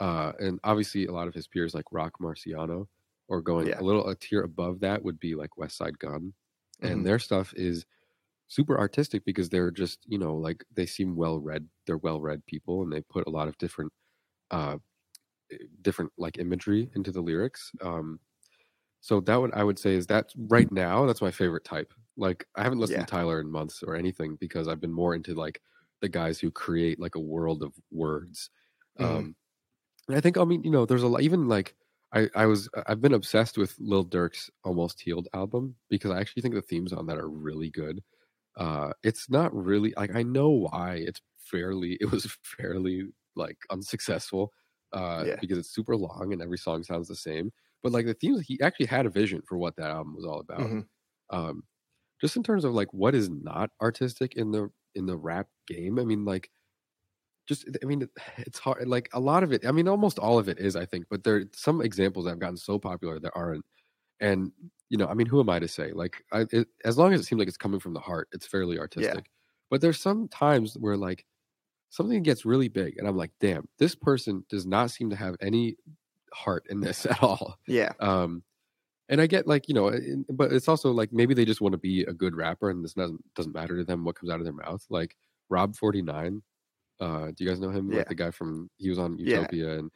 Speaker 3: Uh, and obviously, a lot of his peers like Roc Marciano, or going yeah. a little a tier above that would be like Westside Gunn and mm-hmm. their stuff is super artistic because they're just you know like they seem well read they're well read people and they put a lot of different uh eh, different like imagery into the lyrics um so that would i would say is that right now that's my favorite type like i haven't listened yeah. to tyler in months or anything because i've been more into like the guys who create like a world of words mm-hmm. um and i think i mean you know there's a lot even like I, I was I've been obsessed with Lil Durk's Almost Healed album because I actually think the themes on that are really good. Uh, it's not really like I know why it's fairly it was fairly like unsuccessful, uh, yeah. because it's super long and every song sounds the same. But like the themes, he actually had a vision for what that album was all about. Mm-hmm. Um, just in terms of like what is not artistic in the in the rap game. I mean, like just I mean it's hard like a lot of it I mean almost all of it is I think but there are some examples that have gotten so popular that aren't and you know I mean who am I to say like I, it, as long as it seems like it's coming from the heart it's fairly artistic yeah. but there's some times where like something gets really big and I'm like damn this person does not seem to have any heart in this at all
Speaker 2: yeah
Speaker 3: um and I get like you know but it's also like maybe they just want to be a good rapper and this doesn't doesn't matter to them what comes out of their mouth like Rob 49 uh, do you guys know him? Yeah. Like the guy from he was on Utopia yeah. and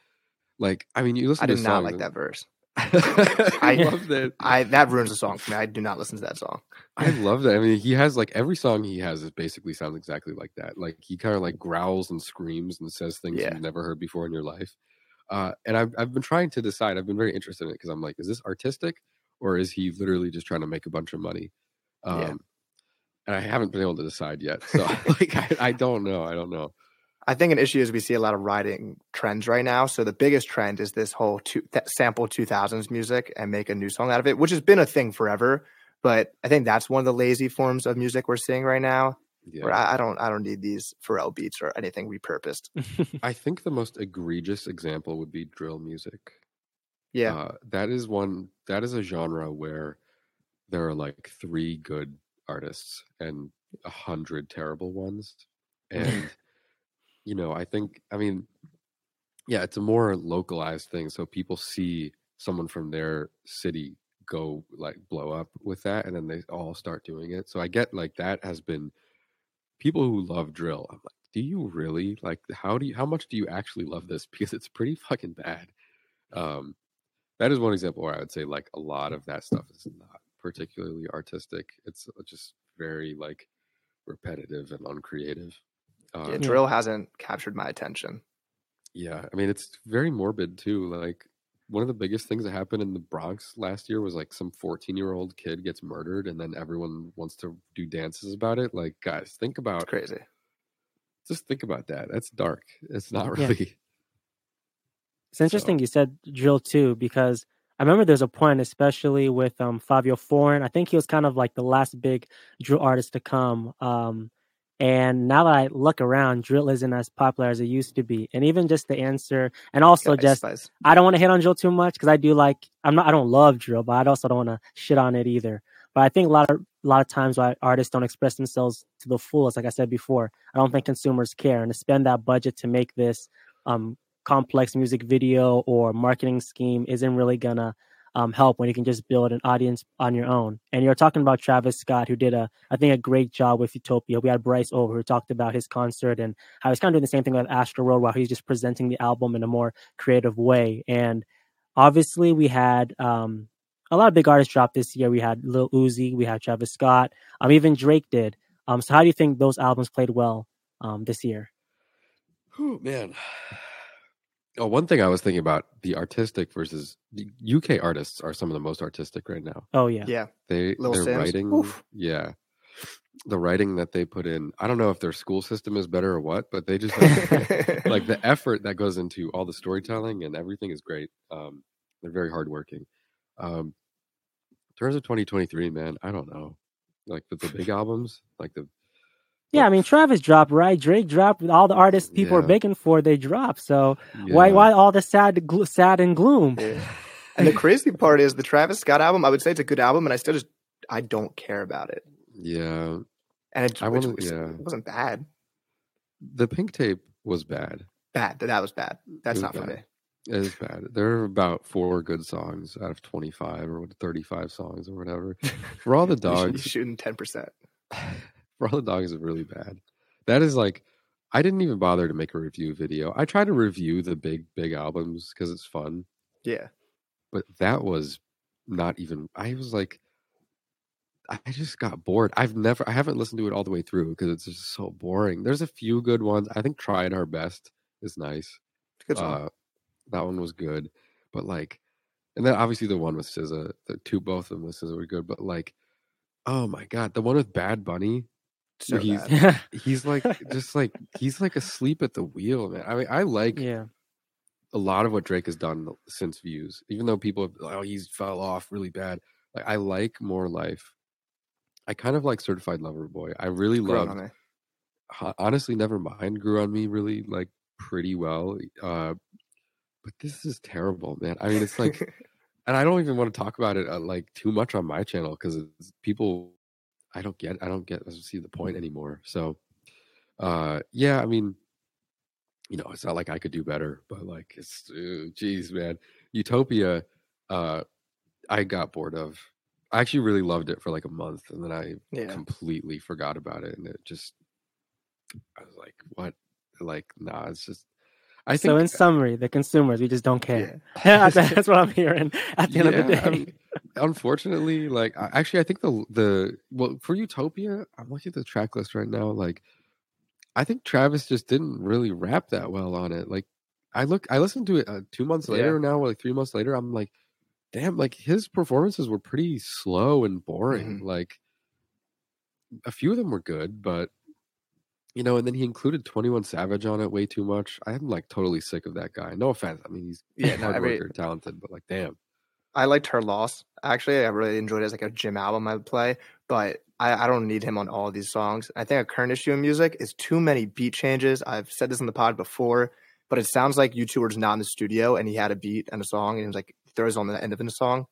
Speaker 3: like I mean you listen to it.
Speaker 2: I
Speaker 3: to
Speaker 2: did not like and... that verse. I love that. I that ruins the song for me. I do not listen to that song.
Speaker 3: I love that. I mean, he has like every song he has is basically sounds exactly like that. Like he kind of like growls and screams and says things yeah. you've never heard before in your life. Uh, and I've I've been trying to decide. I've been very interested in it because I'm like, is this artistic or is he literally just trying to make a bunch of money? Um, yeah. And I haven't been able to decide yet. So like, I, I don't know. I don't know.
Speaker 2: I think an issue is we see a lot of writing trends right now. So the biggest trend is this whole two, sample 2000s music and make a new song out of it, which has been a thing forever. But I think that's one of the lazy forms of music we're seeing right now. Yeah. Where I, I don't, I don't need these Pharrell beats or anything repurposed.
Speaker 3: I think the most egregious example would be drill music.
Speaker 2: Yeah, uh,
Speaker 3: that is one. That is a genre where there are like three good artists and a hundred terrible ones, and you know, I think, I mean, yeah, it's a more localized thing. So people see someone from their city go like blow up with that, and then they all start doing it. So I get like that has been people who love drill. I'm like, do you really like? How do you? How much do you actually love this? Because it's pretty fucking bad. Um, that is one example where I would say like a lot of that stuff is not particularly artistic. It's just very like repetitive and uncreative.
Speaker 2: Uh, yeah, drill hasn't captured my attention.
Speaker 3: Yeah, I mean it's very morbid too. Like one of the biggest things that happened in the Bronx last year was like some 14 year old kid gets murdered, and then everyone wants to do dances about it. Like, guys, think about
Speaker 2: it's crazy.
Speaker 3: Just think about that. That's dark. It's not really. Yeah.
Speaker 1: It's interesting so. you said drill too because I remember there's a point, especially with um, Fivio Foreign. I think he was kind of like the last big drill artist to come. Um, and now that I look around, drill isn't as popular as it used to be. And even just the answer, and also just I don't want to hit on drill too much because I do like I'm not I don't love drill, but I also don't want to shit on it either. But I think a lot of a lot of times why artists don't express themselves to the fullest, like I said before, I don't think consumers care and to spend that budget to make this um, complex music video or marketing scheme isn't really gonna um, help when you can just build an audience on your own. And you're talking about Travis Scott, who did a, I think, a great job with Utopia. We had Bryce over who talked about his concert and how he's kind of doing the same thing with Astroworld, while he's just presenting the album in a more creative way. And obviously, we had um, a lot of big artists drop this year. We had Lil Uzi, we had Travis Scott, um, even Drake did. Um, so how do you think those albums played well um, this year?
Speaker 3: Oh man, Oh, one thing I was thinking about the artistic versus the UK artists are some of the most artistic right now.
Speaker 1: Oh yeah,
Speaker 2: yeah.
Speaker 3: They Little they're writing, Oof. yeah. The writing that they put in, I don't know if their school system is better or what, but they just like the effort that goes into all the storytelling and everything is great. Um, they're very hardworking. Um, in terms of 2023, man, I don't know. Like with the big albums, like the
Speaker 1: yeah, I mean Travis dropped, right? Drake dropped. All the artists people yeah. are begging for, they dropped. So yeah. why why all the sad sad and gloom? Yeah.
Speaker 2: And the crazy part is the Travis Scott album. I would say it's a good album, and I still just I don't care about it.
Speaker 3: Yeah,
Speaker 2: and it, I was, yeah. it wasn't bad.
Speaker 3: The pink tape was bad.
Speaker 2: Bad. That was bad. That's was not bad. for me.
Speaker 3: It is bad. There are about four good songs out of twenty-five or thirty-five songs or whatever. For all the dogs,
Speaker 2: shooting ten percent.
Speaker 3: All the dogs is really bad. That is like I didn't even bother to make a review video. I try to review the big big albums because it's fun.
Speaker 2: Yeah.
Speaker 3: But that was not even I was like I just got bored. I've never I haven't listened to it all the way through because it's just so boring. There's a few good ones. I think "Trying Our Best is nice.
Speaker 2: Good song. Uh,
Speaker 3: that one was good. But like and then obviously the one with SZA, the two both of them with SZA were good, but like oh my god, the one with Bad Bunny so he's he's like just like he's like asleep at the wheel, man. I mean, I like
Speaker 1: yeah.
Speaker 3: a lot of what Drake has done since Views, even though people have, oh he's fell off really bad. Like I like More Life. I kind of like Certified Lover Boy. I really love. Honestly, never mind. Grew on me really like pretty well. Uh, but this is terrible, man. I mean, it's like, and I don't even want to talk about it uh, like too much on my channel because people, I don't get, I don't get, I don't see the point anymore. So, uh, yeah, I mean, you know, it's not like I could do better, but like, it's, geez, man, Utopia, uh, I got bored of. I actually really loved it for like a month, and then I yeah. completely forgot about it, and it just, I was like, what? Like, nah, it's just
Speaker 1: I think, so in summary, the consumers, we just don't care. Yeah. That's what I'm hearing at the end yeah, of the day. I mean,
Speaker 3: unfortunately, like actually, I think the the well for Utopia, I'm looking at the track list right now. Like, I think Travis just didn't really rap that well on it. Like, I look, I listened to it uh, two months later yeah. now, like three months later. I'm like, damn, like his performances were pretty slow and boring. Mm-hmm. Like, a few of them were good, but you know, and then he included 21 Savage on it way too much. I'm like totally sick of that guy. No offense. I mean, he's yeah, hard worker, talented, but like, damn.
Speaker 2: I liked her loss. Actually, I really enjoyed it as like a gym album I would play, but I, I don't need him on all of these songs. I think a current issue in music is too many beat changes. I've said this in the pod before, but it sounds like U2 was not in the studio and he had a beat and a song and he was like throws on the end of the song.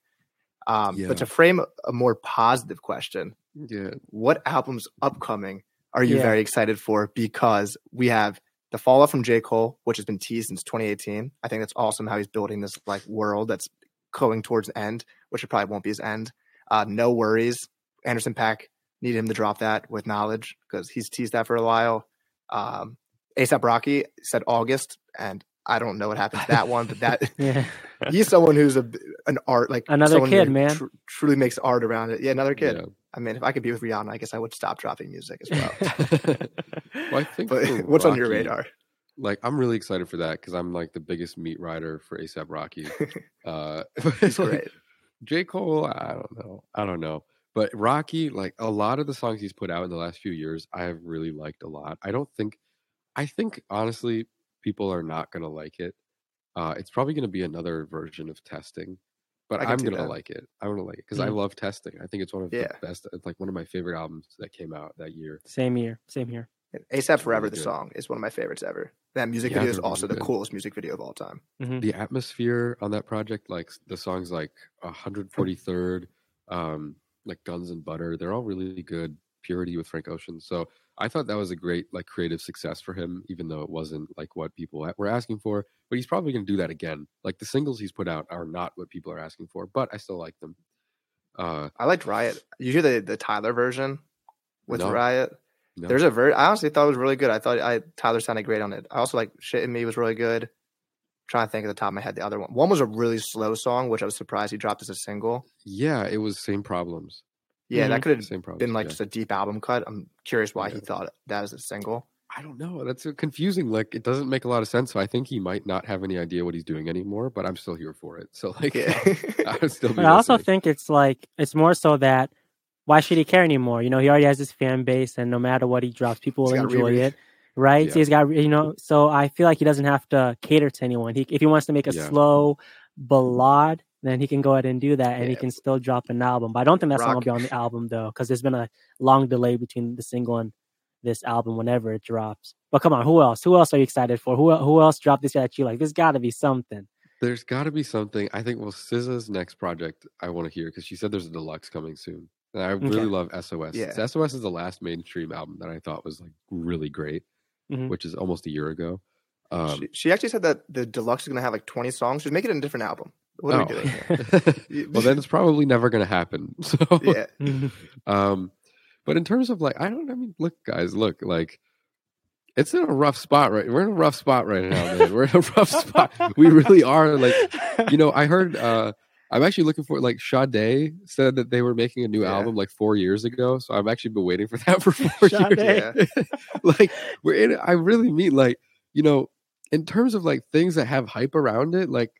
Speaker 2: Um, yeah. But to frame a more positive question,
Speaker 3: yeah,
Speaker 2: what albums upcoming are you yeah. very excited for? Because we have the fall off from J. Cole, which has been teased since 2018. I think that's awesome how he's building this like world that's going towards the end, which it probably won't be his end. Uh, NxWorries. Anderson .Paak need him to drop that with Knxwledge because he's teased that for a while. Um, ASAP Rocky said August, and I don't know what happened to that one, but that yeah. he's someone who's a an art like
Speaker 1: another kid, man. Tr-
Speaker 2: truly makes art around it. Yeah, another kid. Yeah. I mean, if I could be with Rihanna, I guess I would stop dropping music as well.
Speaker 3: well I think.
Speaker 2: But what's Rocky, on your radar?
Speaker 3: Like, I'm really excited for that because I'm like the biggest meat rider for ASAP Rocky. uh, it's great. J Cole, I don't know, I don't know, but Rocky, like a lot of the songs he's put out in the last few years, I have really liked a lot. I don't think, I think honestly, people are not gonna like it. Uh, it's probably going to be another version of testing but I'm gonna that. like it. I'm gonna like it because mm. I love testing. I think it's one of yeah. the best. It's like one of my favorite albums that came out that year.
Speaker 1: Same year. Same here.
Speaker 2: ASAP Forever, really the song is one of my favorites ever. That music yeah, video is also really the coolest music video of all time.
Speaker 3: Mm-hmm. The atmosphere on that project, like the songs like 143rd, um, like Guns and Butter, they're all really good. Purity with Frank Ocean. So I thought that was a great like creative success for him, even though it wasn't like what people were asking for. But he's probably going to do that again. Like the singles he's put out are not what people are asking for, but I still like them.
Speaker 2: Uh, I liked Riot. You hear the the Tyler version with no, Riot? No. There's a very. I honestly thought it was really good. I thought I Tyler sounded great on it. I also like Shit in Me was really good. I'm trying to think at the top of my head the other one. One was a really slow song, which I was surprised he dropped as a single.
Speaker 3: Yeah, it was same problems.
Speaker 2: Yeah, mm-hmm. that could have been like yeah. just a deep album cut. I'm curious why yeah. he thought that as a single.
Speaker 3: I don't know. That's confusing. Like it doesn't make a lot of sense. So I think he might not have any idea what he's doing anymore. But I'm still here for it. So like, yeah.
Speaker 1: I would still. but I also think it's like it's more so that why should he care anymore? You know, he already has his fan base, and no matter what he drops, people will enjoy it, right? Yeah. So he's got you know. So I feel like he doesn't have to cater to anyone. He if he wants to make a slow ballad then he can go ahead and do that and yeah. he can still drop an album. But I don't think that's going to be on the album though, because there's been a long delay between the single and this album whenever it drops. But come on, who else? Who else are you excited for? Who who else dropped this year that you like? There's got to be something.
Speaker 3: There's got to be something. I think well, SZA's next project I want to hear because she said there's a deluxe coming soon. And I really okay. love SOS. Yeah. SOS is the last mainstream album that I thought was like really great, mm-hmm. which is almost a year ago.
Speaker 2: Um, she, she, actually said that the deluxe is going to have like 20 songs. She's making it a different album. What are oh. we doing
Speaker 3: here? well, then it's probably never going to happen. So, yeah. um, but in terms of like, I don't. I mean, look, guys, look, like, it's in a rough spot right. We're in a rough spot right now, man. We're in a rough spot. We really are. Like, you know, I heard. uh I'm actually looking for like Sade said that they were making a new yeah. album like four years ago. So I've actually been waiting for that for four years. Yeah. like we're in. I really mean like you know, in terms of like things that have hype around it, like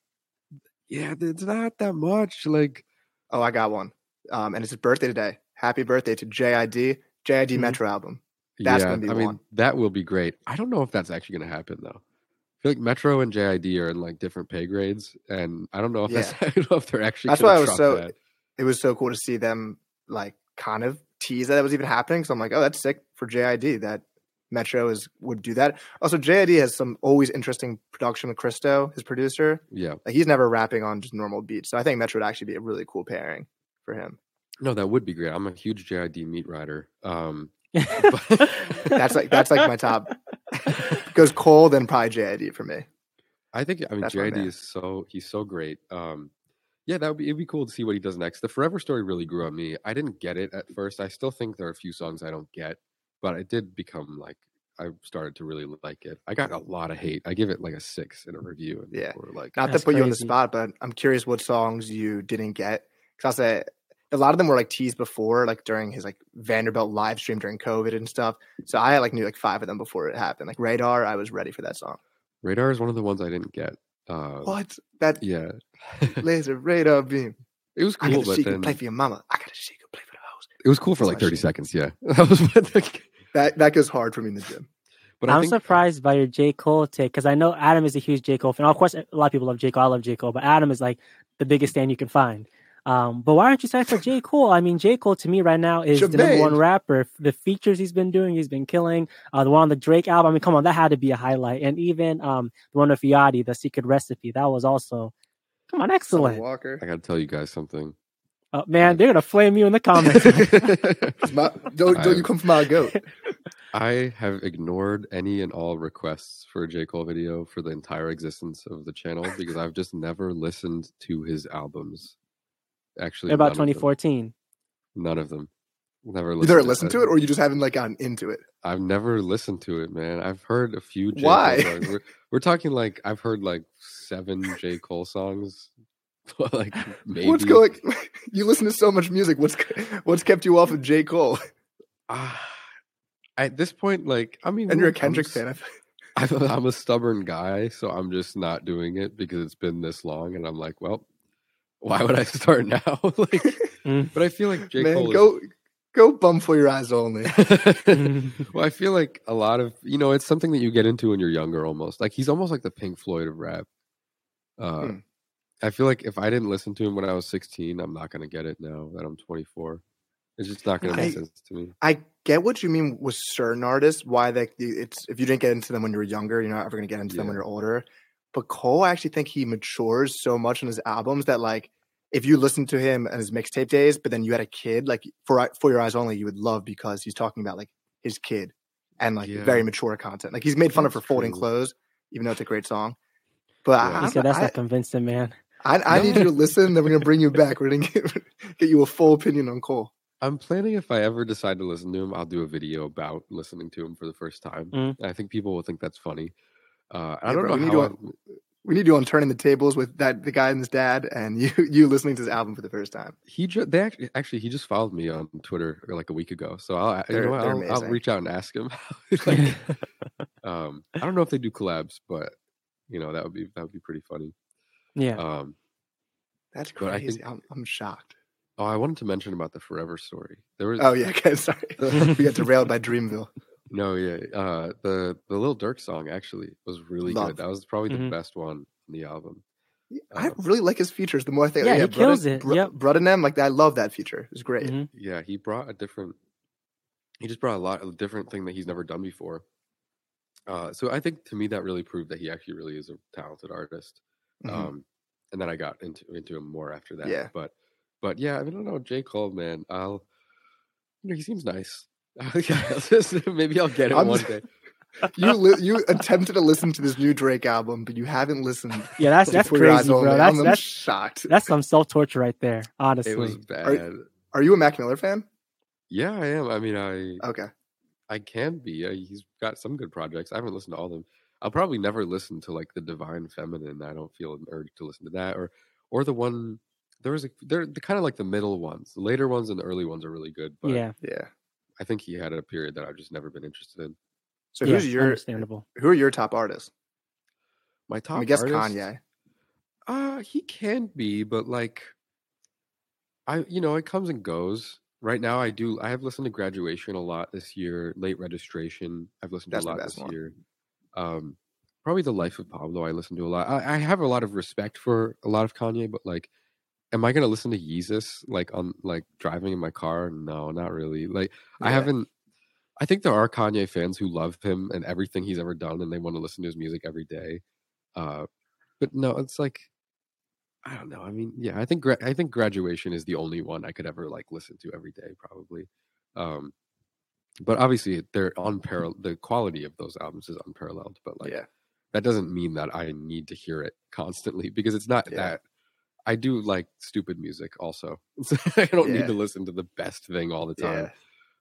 Speaker 3: yeah, it's not that much. Like,
Speaker 2: oh, I got one. Um, and it's his birthday today. Happy birthday to JID, JID mm-hmm. Metro album.
Speaker 3: That's yeah, gonna be I one. mean, that will be great. I don't know if that's actually gonna happen though. I feel like Metro and JID are in like different pay grades, and I don't know if yeah. I don't know if they're actually. That's why I was
Speaker 2: so.
Speaker 3: That.
Speaker 2: It was so cool to see them like kind of tease that it was even happening. So I'm like, oh, that's sick for JID that Metro is would do that. Also, JID has some always interesting production with Christo, his producer.
Speaker 3: Yeah,
Speaker 2: like he's never rapping on just normal beats. So I think Metro would actually be a really cool pairing for him.
Speaker 3: No, that would be great. I'm a huge JID meat rider. Um, but...
Speaker 2: that's like that's like my top. Goes Cole, then probably JID for me.
Speaker 3: I think I mean that's JID is so he's so great. Um, yeah, that would be it'd be cool to see what he does next. The Forever story really grew on me. I didn't get it at first. I still think there are a few songs I don't get, but it did become like I started to really like it. I got a lot of hate. I give it like a six in a review.
Speaker 2: And yeah, like not to put crazy. you on the spot, but I'm curious what songs you didn't get because I say a lot of them were like teased before, like during his like Vanderbilt live stream during COVID and stuff. So I like knew like five of them before it happened. Like Raydar, I was ready for that song.
Speaker 3: Raydar is one of the ones I didn't get.
Speaker 2: Uh, what that?
Speaker 3: Yeah,
Speaker 2: laser radar beam.
Speaker 3: It was cool, I got
Speaker 2: but
Speaker 3: then
Speaker 2: play for your mama. I got to see you play for the house.
Speaker 3: It was cool for That's like thirty shit. seconds. Yeah, that was
Speaker 2: that that goes hard for me in the gym.
Speaker 1: But I'm think, surprised by your J Cole take because I know Adam is a huge J Cole fan. Of course, a lot of people love J Cole. I love J Cole, but Adam is like the biggest fan you can find. Um, but why aren't you excited for J. Cole? I mean, J. Cole to me right now is the number one rapper. The features he's been doing, he's been killing. Uh, the one on the Drake album, I mean, come on, that had to be a highlight. And even um, the one with Yachty, the Secret Recipe, that was also, come on, excellent.
Speaker 2: Walker.
Speaker 3: I got to tell you guys something.
Speaker 1: Oh, man, they're gonna flame you in the comments.
Speaker 2: my, don't, don't you come from my goat?
Speaker 3: I have ignored any and all requests for a J. Cole video for the entire existence of the channel because I've just never listened to his albums. Actually,
Speaker 1: about 2014.
Speaker 3: None of them. Never
Speaker 2: listened. You never listened to, to it, or you just haven't like gotten into it.
Speaker 3: I've never listened to it, man. I've heard a few.
Speaker 2: J. Why?
Speaker 3: We're, we're, talking like I've heard like seven J Cole songs. like maybe.
Speaker 2: What's going? You listen to so much music. What's what's kept you off of J Cole?
Speaker 3: Uh, at this point, like I mean,
Speaker 2: and you're a Kendrick fan.
Speaker 3: I'm a stubborn guy, so I'm just not doing it because it's been this long, and I'm like, well, why would I start now? like, mm. but I feel like J. Man, Cole
Speaker 2: go is... go bum for your eyes only.
Speaker 3: well, I feel like a lot of you know, it's something that you get into when you're younger, almost. Like he's almost like the Pink Floyd of rap. Uh, hmm. I feel like if I didn't listen to him when I was 16, I'm not gonna get it now that I'm 24. It's just not gonna make sense to me.
Speaker 2: I get what you mean with certain artists. Why they it's if you didn't get into them when you were younger, you're not ever gonna get into yeah. them when you're older. But Cole, I actually think he matures so much in his albums that like if you listen to him and his mixtape days, but then you had a kid, like for for your eyes only, you would love because he's talking about like his kid and like yeah. very mature content. Like he's made fun That's of for folding true. clothes, even though it's a great song. But
Speaker 1: yeah. I, he said that's I, not convincing, man.
Speaker 2: I, I no. need you to listen. Then we're gonna bring you back. We're gonna get, get you a full opinion on Cole.
Speaker 3: I'm planning if I ever decide to listen to him, I'll do a video about listening to him for the first time. Mm. I think people will think that's funny. Uh, I don't bro, know how.
Speaker 2: We need you on turning the tables with that the guy and his dad, and you you listening to his album for the first time.
Speaker 3: He just they actually actually he just followed me on Twitter like a week ago, so I'll you know I'll, I'll, reach out and ask him. like, um, I don't know if they do collabs, but you know that would be that would be pretty funny.
Speaker 1: Yeah.
Speaker 2: Um, that's crazy. Think, I'm, I'm shocked.
Speaker 3: Oh, I wanted to mention about the Forever story. There was.
Speaker 2: Oh yeah, okay, sorry. we got derailed by Dreamville.
Speaker 3: No, yeah. Uh, the the Lil Durk song actually was really Love. good. That was probably mm-hmm. the best one in the album.
Speaker 2: I um, really like his features. The more I think,
Speaker 1: yeah, yeah he Brud- kills it. Br- yep,
Speaker 2: Bruddanem, like I love that feature. It's great. Mm-hmm.
Speaker 3: Yeah, he brought a different. He just brought a lot a different thing that he's never done before. Uh, so I think to me that really proved that he actually really is a talented artist. Mm-hmm. Um, and then I got into into him more after that.
Speaker 2: Yeah,
Speaker 3: but but yeah, I, mean, I don't know J Cole, man. I'll you know he seems nice. Maybe I'll get it I'm, one day.
Speaker 2: you li- you attempted to listen to this new Drake album, but you haven't listened.
Speaker 1: Yeah, that's that's crazy, bro. That's I'm, that's shocked. That's some self torture right there. Honestly, it was
Speaker 3: bad.
Speaker 2: Are, are, you a Mac Miller fan?
Speaker 3: Yeah, I am. I mean, I
Speaker 2: okay.
Speaker 3: I can be. Uh, he's got some good projects. I haven't listened to all of them. I'll probably never listen to like the Divine Feminine. I don't feel an urge to listen to that, or or the one there was a they're, they're kind of like the middle ones. The later ones and the early ones are really good. But
Speaker 1: yeah,
Speaker 2: yeah.
Speaker 3: I think he had a period that I've just never been interested in.
Speaker 2: So yeah, who's your understandable? Who are your top artists?
Speaker 3: My top. I
Speaker 2: guess
Speaker 3: artist,
Speaker 2: Kanye.
Speaker 3: Uh he can be, but like, I you know it comes and goes. Right now, I do. I have listened to Graduation a lot this year. Late Registration, I've listened That's to a lot this one. year. Um, probably the life of Pablo. I listen to a lot. I, I have a lot of respect for a lot of Kanye, but like, am I gonna listen to Yeezus like on like driving in my car? No, not really. Like, yeah. I haven't. I think there are Kanye fans who love him and everything he's ever done, and they want to listen to his music every day. Uh, but no, it's like I don't know. I mean, yeah, I think gra- I think graduation is the only one I could ever like listen to every day, probably. Um, but obviously, they're unparalleled. The quality of those albums is unparalleled. But like, yeah. that doesn't mean that I need to hear it constantly because it's not yeah. that. I do like stupid music also. I don't yeah. need to listen to the best thing all the time.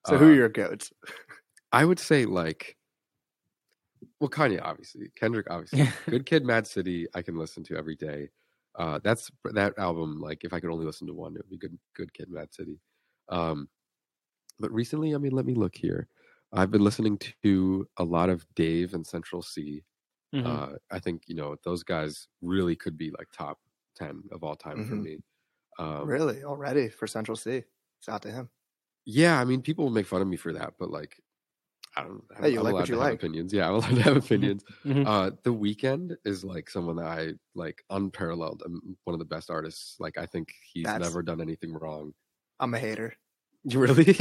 Speaker 2: So, uh, who are uh, your goats?
Speaker 3: I would say like well, Kanye, obviously, Kendrick, obviously, Good Kid, Mad City, I can listen to every day. Uh, that's that album. Like, if I could only listen to one, it would be Good Good Kid, Mad City. Um, but recently, I mean, let me look here. I've been listening to a lot of Dave and Central Cee. Mm-hmm. Uh, I think you know those guys really could be like top ten of all time mm-hmm. for me.
Speaker 2: Um, really, already for Central Cee, It's out to him.
Speaker 3: Yeah, I mean, people will make fun of me for that, but like, I don't.
Speaker 2: Hey, you I'm like what you like.
Speaker 3: Opinions, yeah, I'm allowed to have opinions. mm-hmm. uh, the Weeknd is like someone that I like unparalleled. I'm one of the best artists. Like I think he's That's, never done anything wrong.
Speaker 2: I'm a hater.
Speaker 3: You really?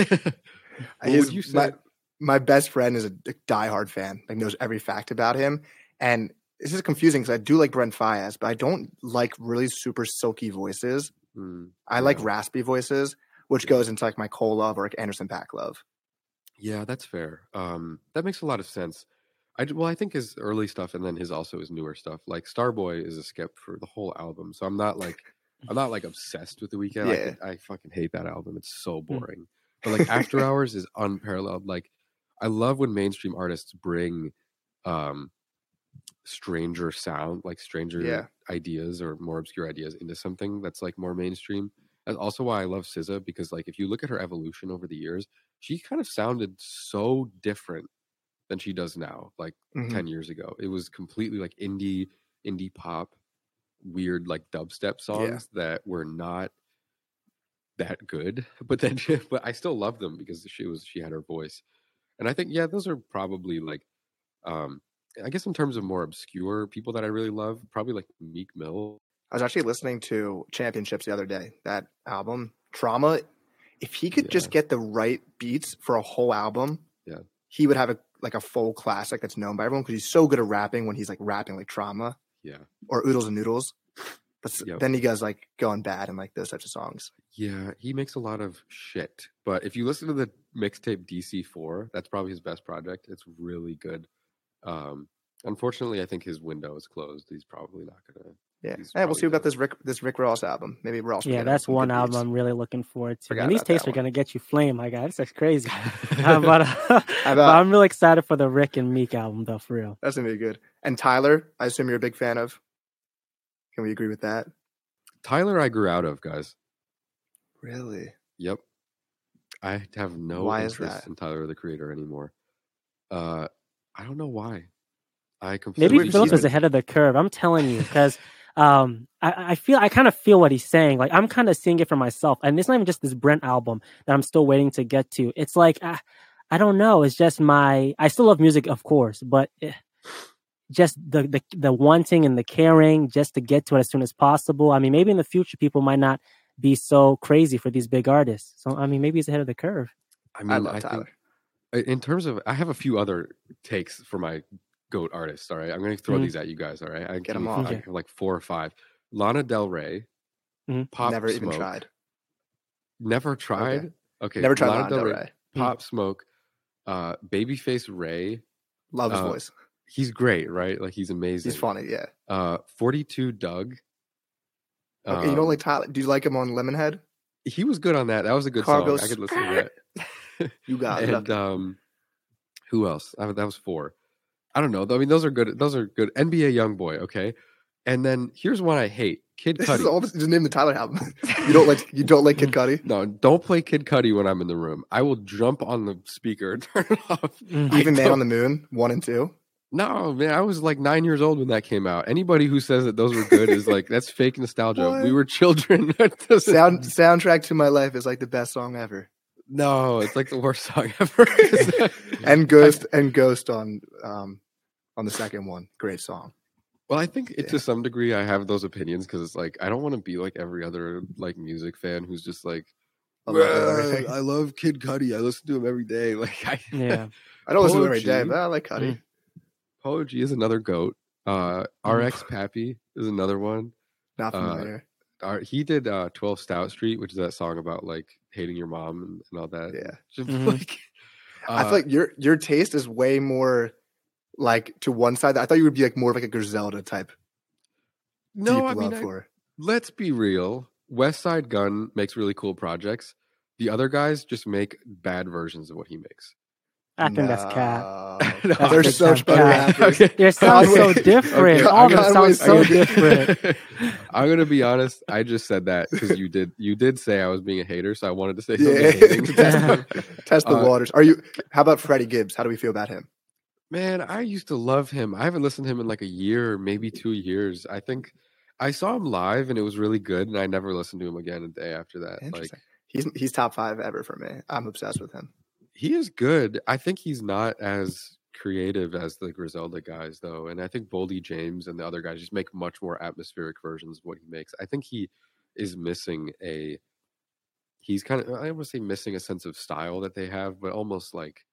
Speaker 2: you? My, my best friend is a diehard fan. Like knows every fact about him, and this is confusing because I do like Brent Faiyaz, but I don't like really super silky voices. Mm, I yeah. like raspy voices, which goes into like my Cole love or like Anderson .Paak love.
Speaker 3: Yeah, that's fair. Um, that makes a lot of sense. I well, I think his early stuff and then his also his newer stuff. Like Starboy is a skip for the whole album, so I'm not like I'm not like obsessed with the Weeknd. Yeah. I, I fucking hate that album. It's so hmm. boring. But like After Hours is unparalleled. Like I love when mainstream artists bring um stranger sound, like stranger yeah. ideas or more obscure ideas into something that's like more mainstream. That's also why I love SZA because like if you look at her evolution over the years, she kind of sounded so different than she does now, like mm-hmm. 10 years ago. It was completely like indie, indie pop, weird like dubstep songs yeah. that were not that good. But then, she, but I still love them because she was, she had her voice. And I think, yeah, those are probably like, um, I guess in terms of more obscure people that I really love, probably like Meek Mill.
Speaker 2: I was actually listening to Championships the other day. That album, Trauma if he could yeah. just get the right beats for a whole album,
Speaker 3: yeah,
Speaker 2: he would have a like a full classic that's known by everyone because he's so good at rapping when he's like rapping like trauma,
Speaker 3: yeah,
Speaker 2: or oodles and noodles. But yep. then he goes like going bad and like those types of songs.
Speaker 3: Yeah, he makes a lot of shit. But if you listen to the mixtape DC four, that's probably his best project. It's really good. Um, unfortunately, I think his window is closed. He's probably not gonna
Speaker 2: yeah, hey, we'll see about this Rick this Rick Ross album. Maybe Ross.
Speaker 1: Yeah, that's one album beats. I'm really looking forward to. Forgot and these tapes are gonna get you flame, my guy. This is crazy. but, uh, but I'm really excited for the Rick and Meek album, though, for real.
Speaker 2: That's gonna be good. And Tyler, I assume you're a big fan of. Can we agree with that?
Speaker 3: Tyler, I grew out of guys.
Speaker 2: Really?
Speaker 3: Yep. I have no why interest in Tyler the Creator anymore. Uh, I don't know why. I completely
Speaker 1: maybe Philip is ahead of the curve. I'm telling you because um, I, I, feel I kind of feel what he's saying. Like I'm kind of seeing it for myself, and it's not even just this Brent album that I'm still waiting to get to. It's like I, I don't know. It's just my. I still love music, of course, but it, eh, just the, the the wanting and the caring just to get to it as soon as possible. I mean, maybe in the future people might not be so crazy for these big artists. So I mean, maybe he's ahead of the curve.
Speaker 3: I mean, I, I think in terms of, I have a few other takes for my goat artists. All right, I'm going to throw mm-hmm. these at you guys. All right, I
Speaker 2: get them all.
Speaker 3: I have like four or five. Lana Del Rey,
Speaker 2: mm-hmm. Pop Never Smoke. even tried.
Speaker 3: Never tried. Okay,
Speaker 2: okay. never tried Lana, Lana Del Rey. Rey.
Speaker 3: Pop Smoke, uh, Babyface Ray.
Speaker 2: Love his uh, voice.
Speaker 3: He's great, right? Like he's amazing.
Speaker 2: He's funny, yeah.
Speaker 3: Uh, 42 Dugg.
Speaker 2: Okay, um, you don't like Tyler? Do you like him on Lemonhead?
Speaker 3: He was good on that. That was a good Cargo song. I could listen to
Speaker 2: that. you got
Speaker 3: it. And um, who else? that was four. I don't know. I mean, those are good. Those are good. NBA Young Boy, okay. And then here's one I hate: Kid Cudi.
Speaker 2: All, just name the Tyler album. you don't like you don't like Kid Cudi?
Speaker 3: No, don't play Kid Cudi when I'm in the room. I will jump on the speaker, and turn it off.
Speaker 2: Mm. Even Man on the Moon one and two.
Speaker 3: No, man, I was like nine years old when that came out. Anybody who says that those were good is like that's fake nostalgia. What? We were children.
Speaker 2: Sound soundtrack to my life is like the best song ever.
Speaker 3: No, it's like the worst song ever.
Speaker 2: and Ghost and Ghost on um on the second one. Great song.
Speaker 3: Well, I think it, yeah. to some degree I have those opinions because it's like I don't want to be like every other like music fan who's just like, I love, I love Kid Cudi. I listen to him every day. Like I
Speaker 1: yeah,
Speaker 2: I don't listen to him every day, but I like Cudi. Mm.
Speaker 3: Polo G is another goat. Uh, RX Papi is another one.
Speaker 2: Not uh, familiar.
Speaker 3: Uh, he did uh, 12 Stout Street, which is that song about like hating your mom and, and all that.
Speaker 2: Yeah. Just mm-hmm. like, I feel like your your taste is way more like to one side. I thought you would be like more of like a Griselda type.
Speaker 3: No, I mean, I, let's be real. Westside Gunn makes really cool projects. The other guys just make bad versions of what he makes.
Speaker 1: I think no. that's cat. no, they're such better rappers. Okay. They sound so different. Okay. All of them sound so different.
Speaker 3: I'm gonna be honest. I just said that because you did. You did say I was being a hater, so I wanted to say something. Yeah.
Speaker 2: test, the, test the uh, waters. Are you? How about Freddie Gibbs? How do we feel about him?
Speaker 3: Man, I used to love him. I haven't listened to him in like a year, maybe two years. I think I saw him live and it was really good, and I never listened to him again a day after that. Like
Speaker 2: he's he's top five ever for me. I'm obsessed with him.
Speaker 3: He is good. I think he's not as creative as the Griselda guys though, and I think Boldy James and the other guys just make much more atmospheric versions of what he makes. I think he is missing a. He's kind of I don't want to say missing a sense of style that they have, but almost like.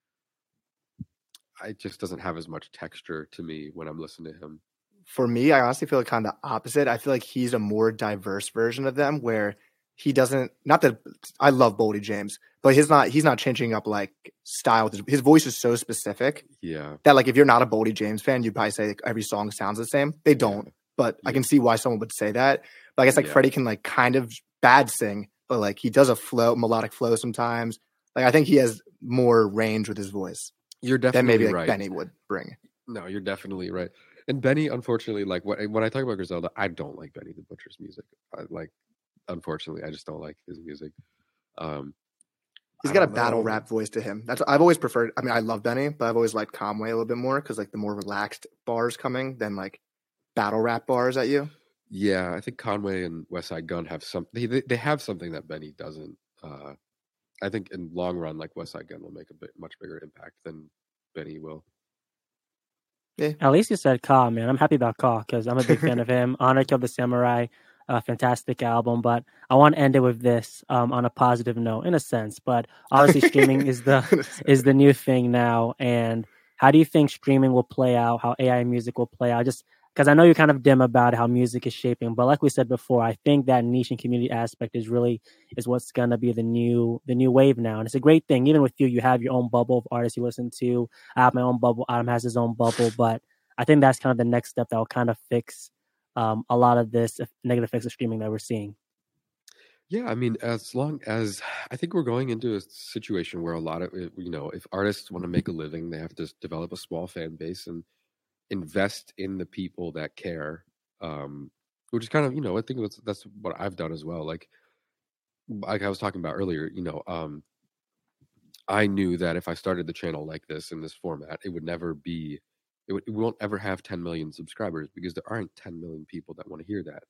Speaker 3: It just doesn't have as much texture to me when I'm listening to him
Speaker 2: for me, I honestly feel like kind of opposite. I feel like he's a more diverse version of them where he doesn't not that I love Boldy James, but he's not he's not changing up like style. His voice is so specific.
Speaker 3: Yeah.
Speaker 2: That like if you're not a Boldy James fan, you'd probably say like every song sounds the same. They don't. But yeah. I can see why someone would say that. But I guess like yeah. Freddie can like kind of bad sing, but like he does a flow melodic flow sometimes. Like I think he has more range with his voice.
Speaker 3: You're definitely than maybe like right.
Speaker 2: Benny would bring.
Speaker 3: No, you're definitely right. And Benny, unfortunately, like when, when I talk about Griselda, I don't like Benny the Butcher's music. I, like, unfortunately, I just don't like his music. Um,
Speaker 2: He's got a battle know. rap voice to him. That's I've always preferred. I mean, I love Benny, but I've always liked Conway a little bit more because like the more relaxed bars coming than like battle rap bars at you.
Speaker 3: Yeah, I think Conway and Westside Gunn have some. They they have something that Benny doesn't. Uh, I think in long run, like Westside Gunn will make a bit much bigger impact than Benny will.
Speaker 1: Yeah. At least you said Ka, man. I'm happy about Ka because I'm a big fan of him. Honor Killed the Samurai, a fantastic album. But I want to end it with this um, on a positive note, in a sense. But obviously, streaming is the is the new thing now. And how do you think streaming will play out? How AI music will play out? Just because I know you're kind of dim about how music is shaping, but like we said before, I think that niche and community aspect is really is what's gonna be the new the new wave now, and it's a great thing. Even with you, you have your own bubble of artists you listen to. I have my own bubble. Adam has his own bubble, but I think that's kind of the next step that will kind of fix um, a lot of this negative effects of streaming that we're seeing.
Speaker 3: Yeah, I mean, as long as I think we're going into a situation where a lot of you know, if artists want to make a living, they have to develop a small fan base and invest in the people that care um which is kind of you know i think that's that's what i've done as well like like i was talking about earlier you know um i knew that if i started the channel like this in this format it would never be it, would, it won't ever have 10 million subscribers because there aren't 10 million people that want to hear that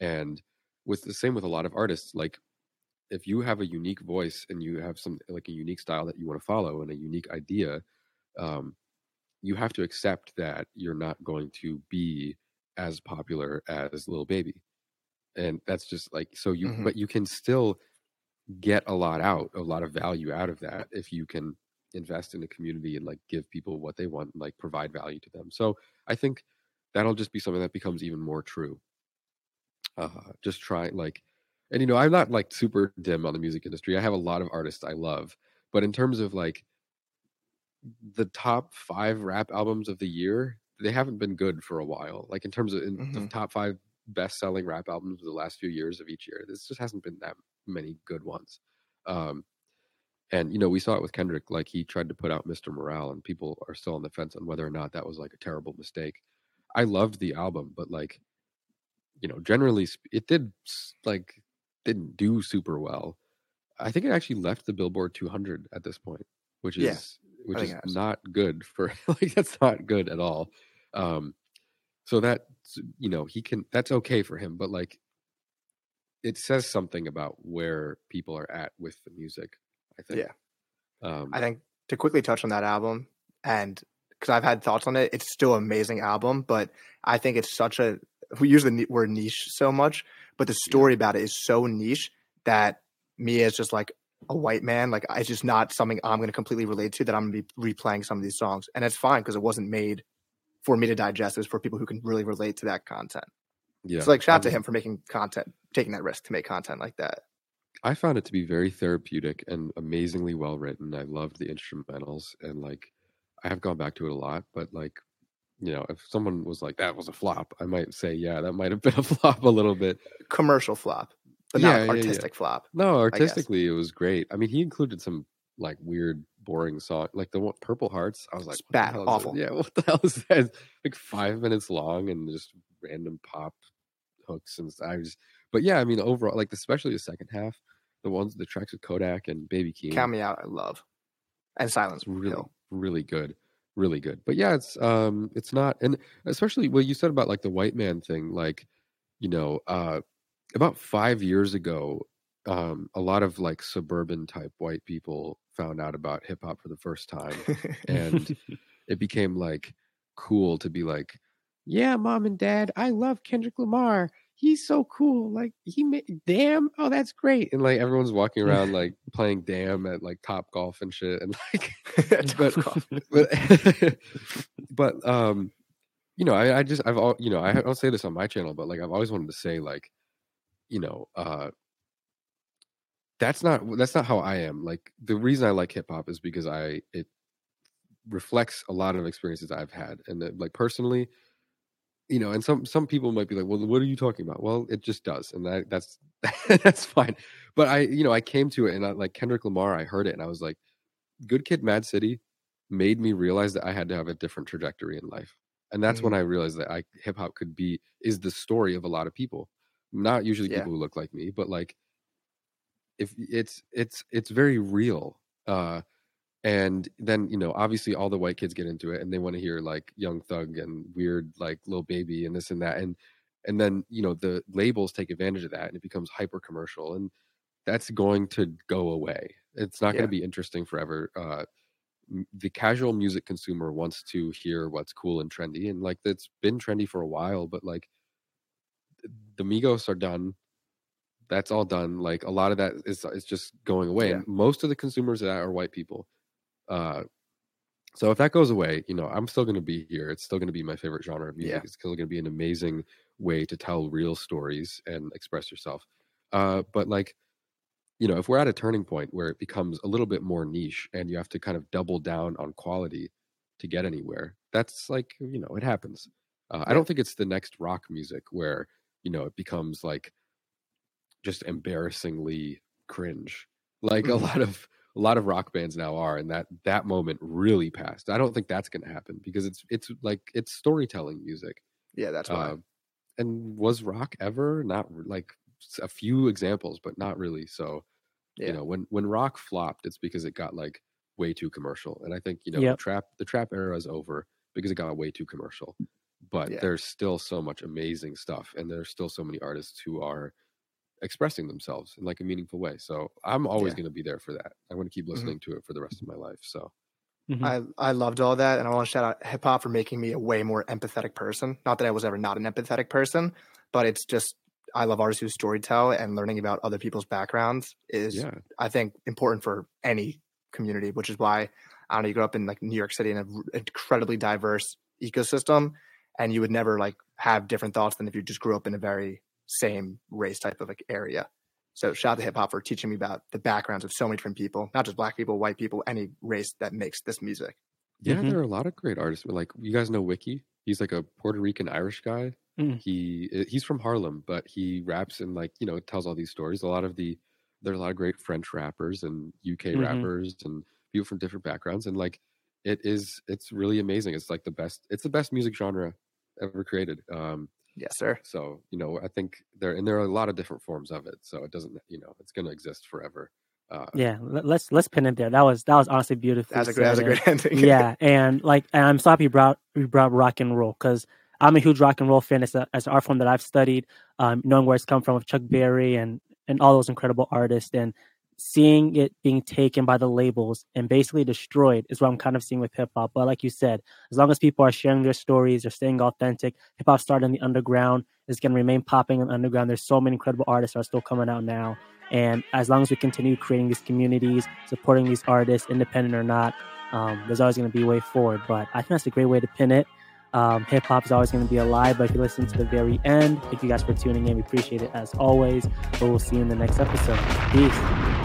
Speaker 3: and with the same with a lot of artists like if you have a unique voice and you have some like a unique style that you want to follow and a unique idea um you have to accept that you're not going to be as popular as Lil Baby. And that's just like so you mm-hmm. but you can still get a lot out, a lot of value out of that if you can invest in a community and like give people what they want and like provide value to them. So I think that'll just be something that becomes even more true. Uh just try like and you know, I'm not like super dim on the music industry. I have a lot of artists I love, but in terms of like the top five rap albums of the year, they haven't been good for a while. Like in terms of in mm-hmm. the top five best selling rap albums of the last few years of each year, this just hasn't been that many good ones. Um, and you know, we saw it with Kendrick. Like he tried to put out Mr. Morale, and people are still on the fence on whether or not that was like a terrible mistake. I loved the album, but like, you know, generally it did like didn't do super well. I think it actually left the Billboard 200 at this point, which is yeah which is not good for like that's not good at all. Um, so that you know he can that's okay for him, but like it says something about where people are at with the music. I think.
Speaker 2: Yeah. Um, I think to quickly touch on that album, and because I've had thoughts on it. It's still an amazing album, but I think it's such a we use the word niche so much, but the story about it is so niche that me as just like a white man, like it's just not something I'm going to completely relate to. That I'm going to be replaying some of these songs, and it's fine because it wasn't made for me to digest. It was for people who can really relate to that content. Yeah, so like shout out to him for making content, taking that risk to make content like that.
Speaker 3: I found it to be very therapeutic and amazingly well written. I loved the instrumentals and like I have gone back to it a lot, but like you know, if someone was like that was a flop, I might say, yeah, that might have been a flop a little bit.
Speaker 2: Commercial flop, but yeah, not artistic yeah, yeah. flop.
Speaker 3: No, artistically it was great. I mean, he included some like weird, boring song, like the one, Purple Hearts. I was like,
Speaker 2: bad, awful.
Speaker 3: Yeah, what the hell is that? like five minutes long and just random pop hooks and I was, but yeah, I mean, overall, like especially the second half, the ones, the tracks with Kodak and Baby Keem.
Speaker 2: Count Me Out, I love, and Silence
Speaker 3: really,
Speaker 2: Hill.
Speaker 3: really good really good. But yeah, it's um it's not and especially what you said about like the white man thing, like, you know, uh about five years ago, um, a lot of like suburban type white people found out about hip hop for the first time. and it became like cool to be like, Yeah, mom and dad, I love Kendrick Lamar he's so cool. Like he made damn, oh that's great. And like everyone's walking around like playing damn at like top golf and shit. And like but, but but um you know, I, I just I've all you know, I don't say this on my channel, but like I've always wanted to say like, you know, uh that's not that's not how I am. Like the reason I like hip hop is because I it reflects a lot of experiences I've had. And that, like personally, you know, and some some people might be like, "Well, what are you talking about?" Well, it just does, and that, that's that's fine. But I, you know, I came to it, and I, like Kendrick Lamar, I heard it, and I was like, "Good Kid, Mad City," made me realize that I had to have a different trajectory in life, and that's mm-hmm. when I realized that I hip hop could be is the story of a lot of people, not usually yeah. people who look like me, but like if it's it's it's very real. Uh, and then you know obviously all the white kids get into it and they want to hear like young thug and weird like Lil Baby and this and that and and then you know the labels take advantage of that and it becomes hyper commercial and that's going to go away it's not yeah. going to be interesting forever uh the casual music consumer wants to hear what's cool and trendy and like that's been trendy for a while but like the migos are done that's all done like a lot of that is is just going away yeah. most of the consumers that are white people uh, so if that goes away, you know, I'm still going to be here. It's still going to be my favorite genre of music. Yeah. It's still going to be an amazing way to tell real stories and express yourself. Uh, but like, you know, if we're at a turning point where it becomes a little bit more niche and you have to kind of double down on quality to get anywhere, that's like, you know, it happens. Uh. I don't think it's the next rock music where, you know, it becomes like just embarrassingly cringe. Like a lot of a lot of rock bands now are and that that moment really passed i don't think that's going to happen because it's it's like it's storytelling music
Speaker 2: yeah that's why uh,
Speaker 3: and was rock ever not like a few examples but not really so yeah. you know when when rock flopped it's because it got like way too commercial and i think you know yep. the trap the trap era is over because it got way too commercial but yeah. there's still so much amazing stuff and there's still so many artists who are expressing themselves in like a meaningful way. So I'm always yeah. going to be there for that. I want to keep mm-hmm. listening mm-hmm. to it for the rest of my life. So
Speaker 2: mm-hmm. I I loved all that, and I want to shout out hip hop for making me a way more empathetic person. Not that I was ever not an empathetic person, but it's just I love artists who storytell and learning about other people's backgrounds is yeah. I think important for any community, which is why I don't know you grew up in like New York City in an incredibly diverse ecosystem, and you would never like have different thoughts than if you just grew up in a very same race type of like area. So shout out to hip hop for teaching me about the backgrounds of so many different people, not just black people, white people, any race that makes this music.
Speaker 3: Yeah, mm-hmm. there are a lot of great artists. Like you guys know Wiki. He's like a Puerto Rican Irish guy. Mm. He eh, he's from Harlem, but he raps and like you know tells all these stories. A lot of the there are a lot of great French rappers and UK mm-hmm. rappers and people from different backgrounds, and like it is it's really amazing. It's like the best. It's the best music genre ever created. Um,
Speaker 2: Yes, sir.
Speaker 3: So, you know, I think there and there are a lot of different forms of it. So it doesn't, you know, it's going to exist forever.
Speaker 1: Uh, yeah, let's let's pin it there. That was that was honestly beautiful.
Speaker 2: That was a great, that was a great ending.
Speaker 1: yeah, and like, and I'm so happy you brought you brought rock and roll because I'm a huge rock and roll fan. It's, a, it's an art form that I've studied, um, knowing where it's come from with Chuck Berry and and all those incredible artists. And seeing it being taken by the labels and basically destroyed is what I'm kind of seeing with hip hop. But like you said, as long as people are sharing their stories, they're staying authentic, hip hop started in the underground, is going to remain popping in the underground. There's so many incredible artists are still coming out now. And as long as we continue creating these communities, supporting these artists, independent or not, um, there's always going to be a way forward. But I think that's a great way to pin it. Um, Hip hop is always going to be alive, but if you listen to the very end, thank you guys for tuning in. We appreciate it as always. But we'll see you in the next episode. Peace.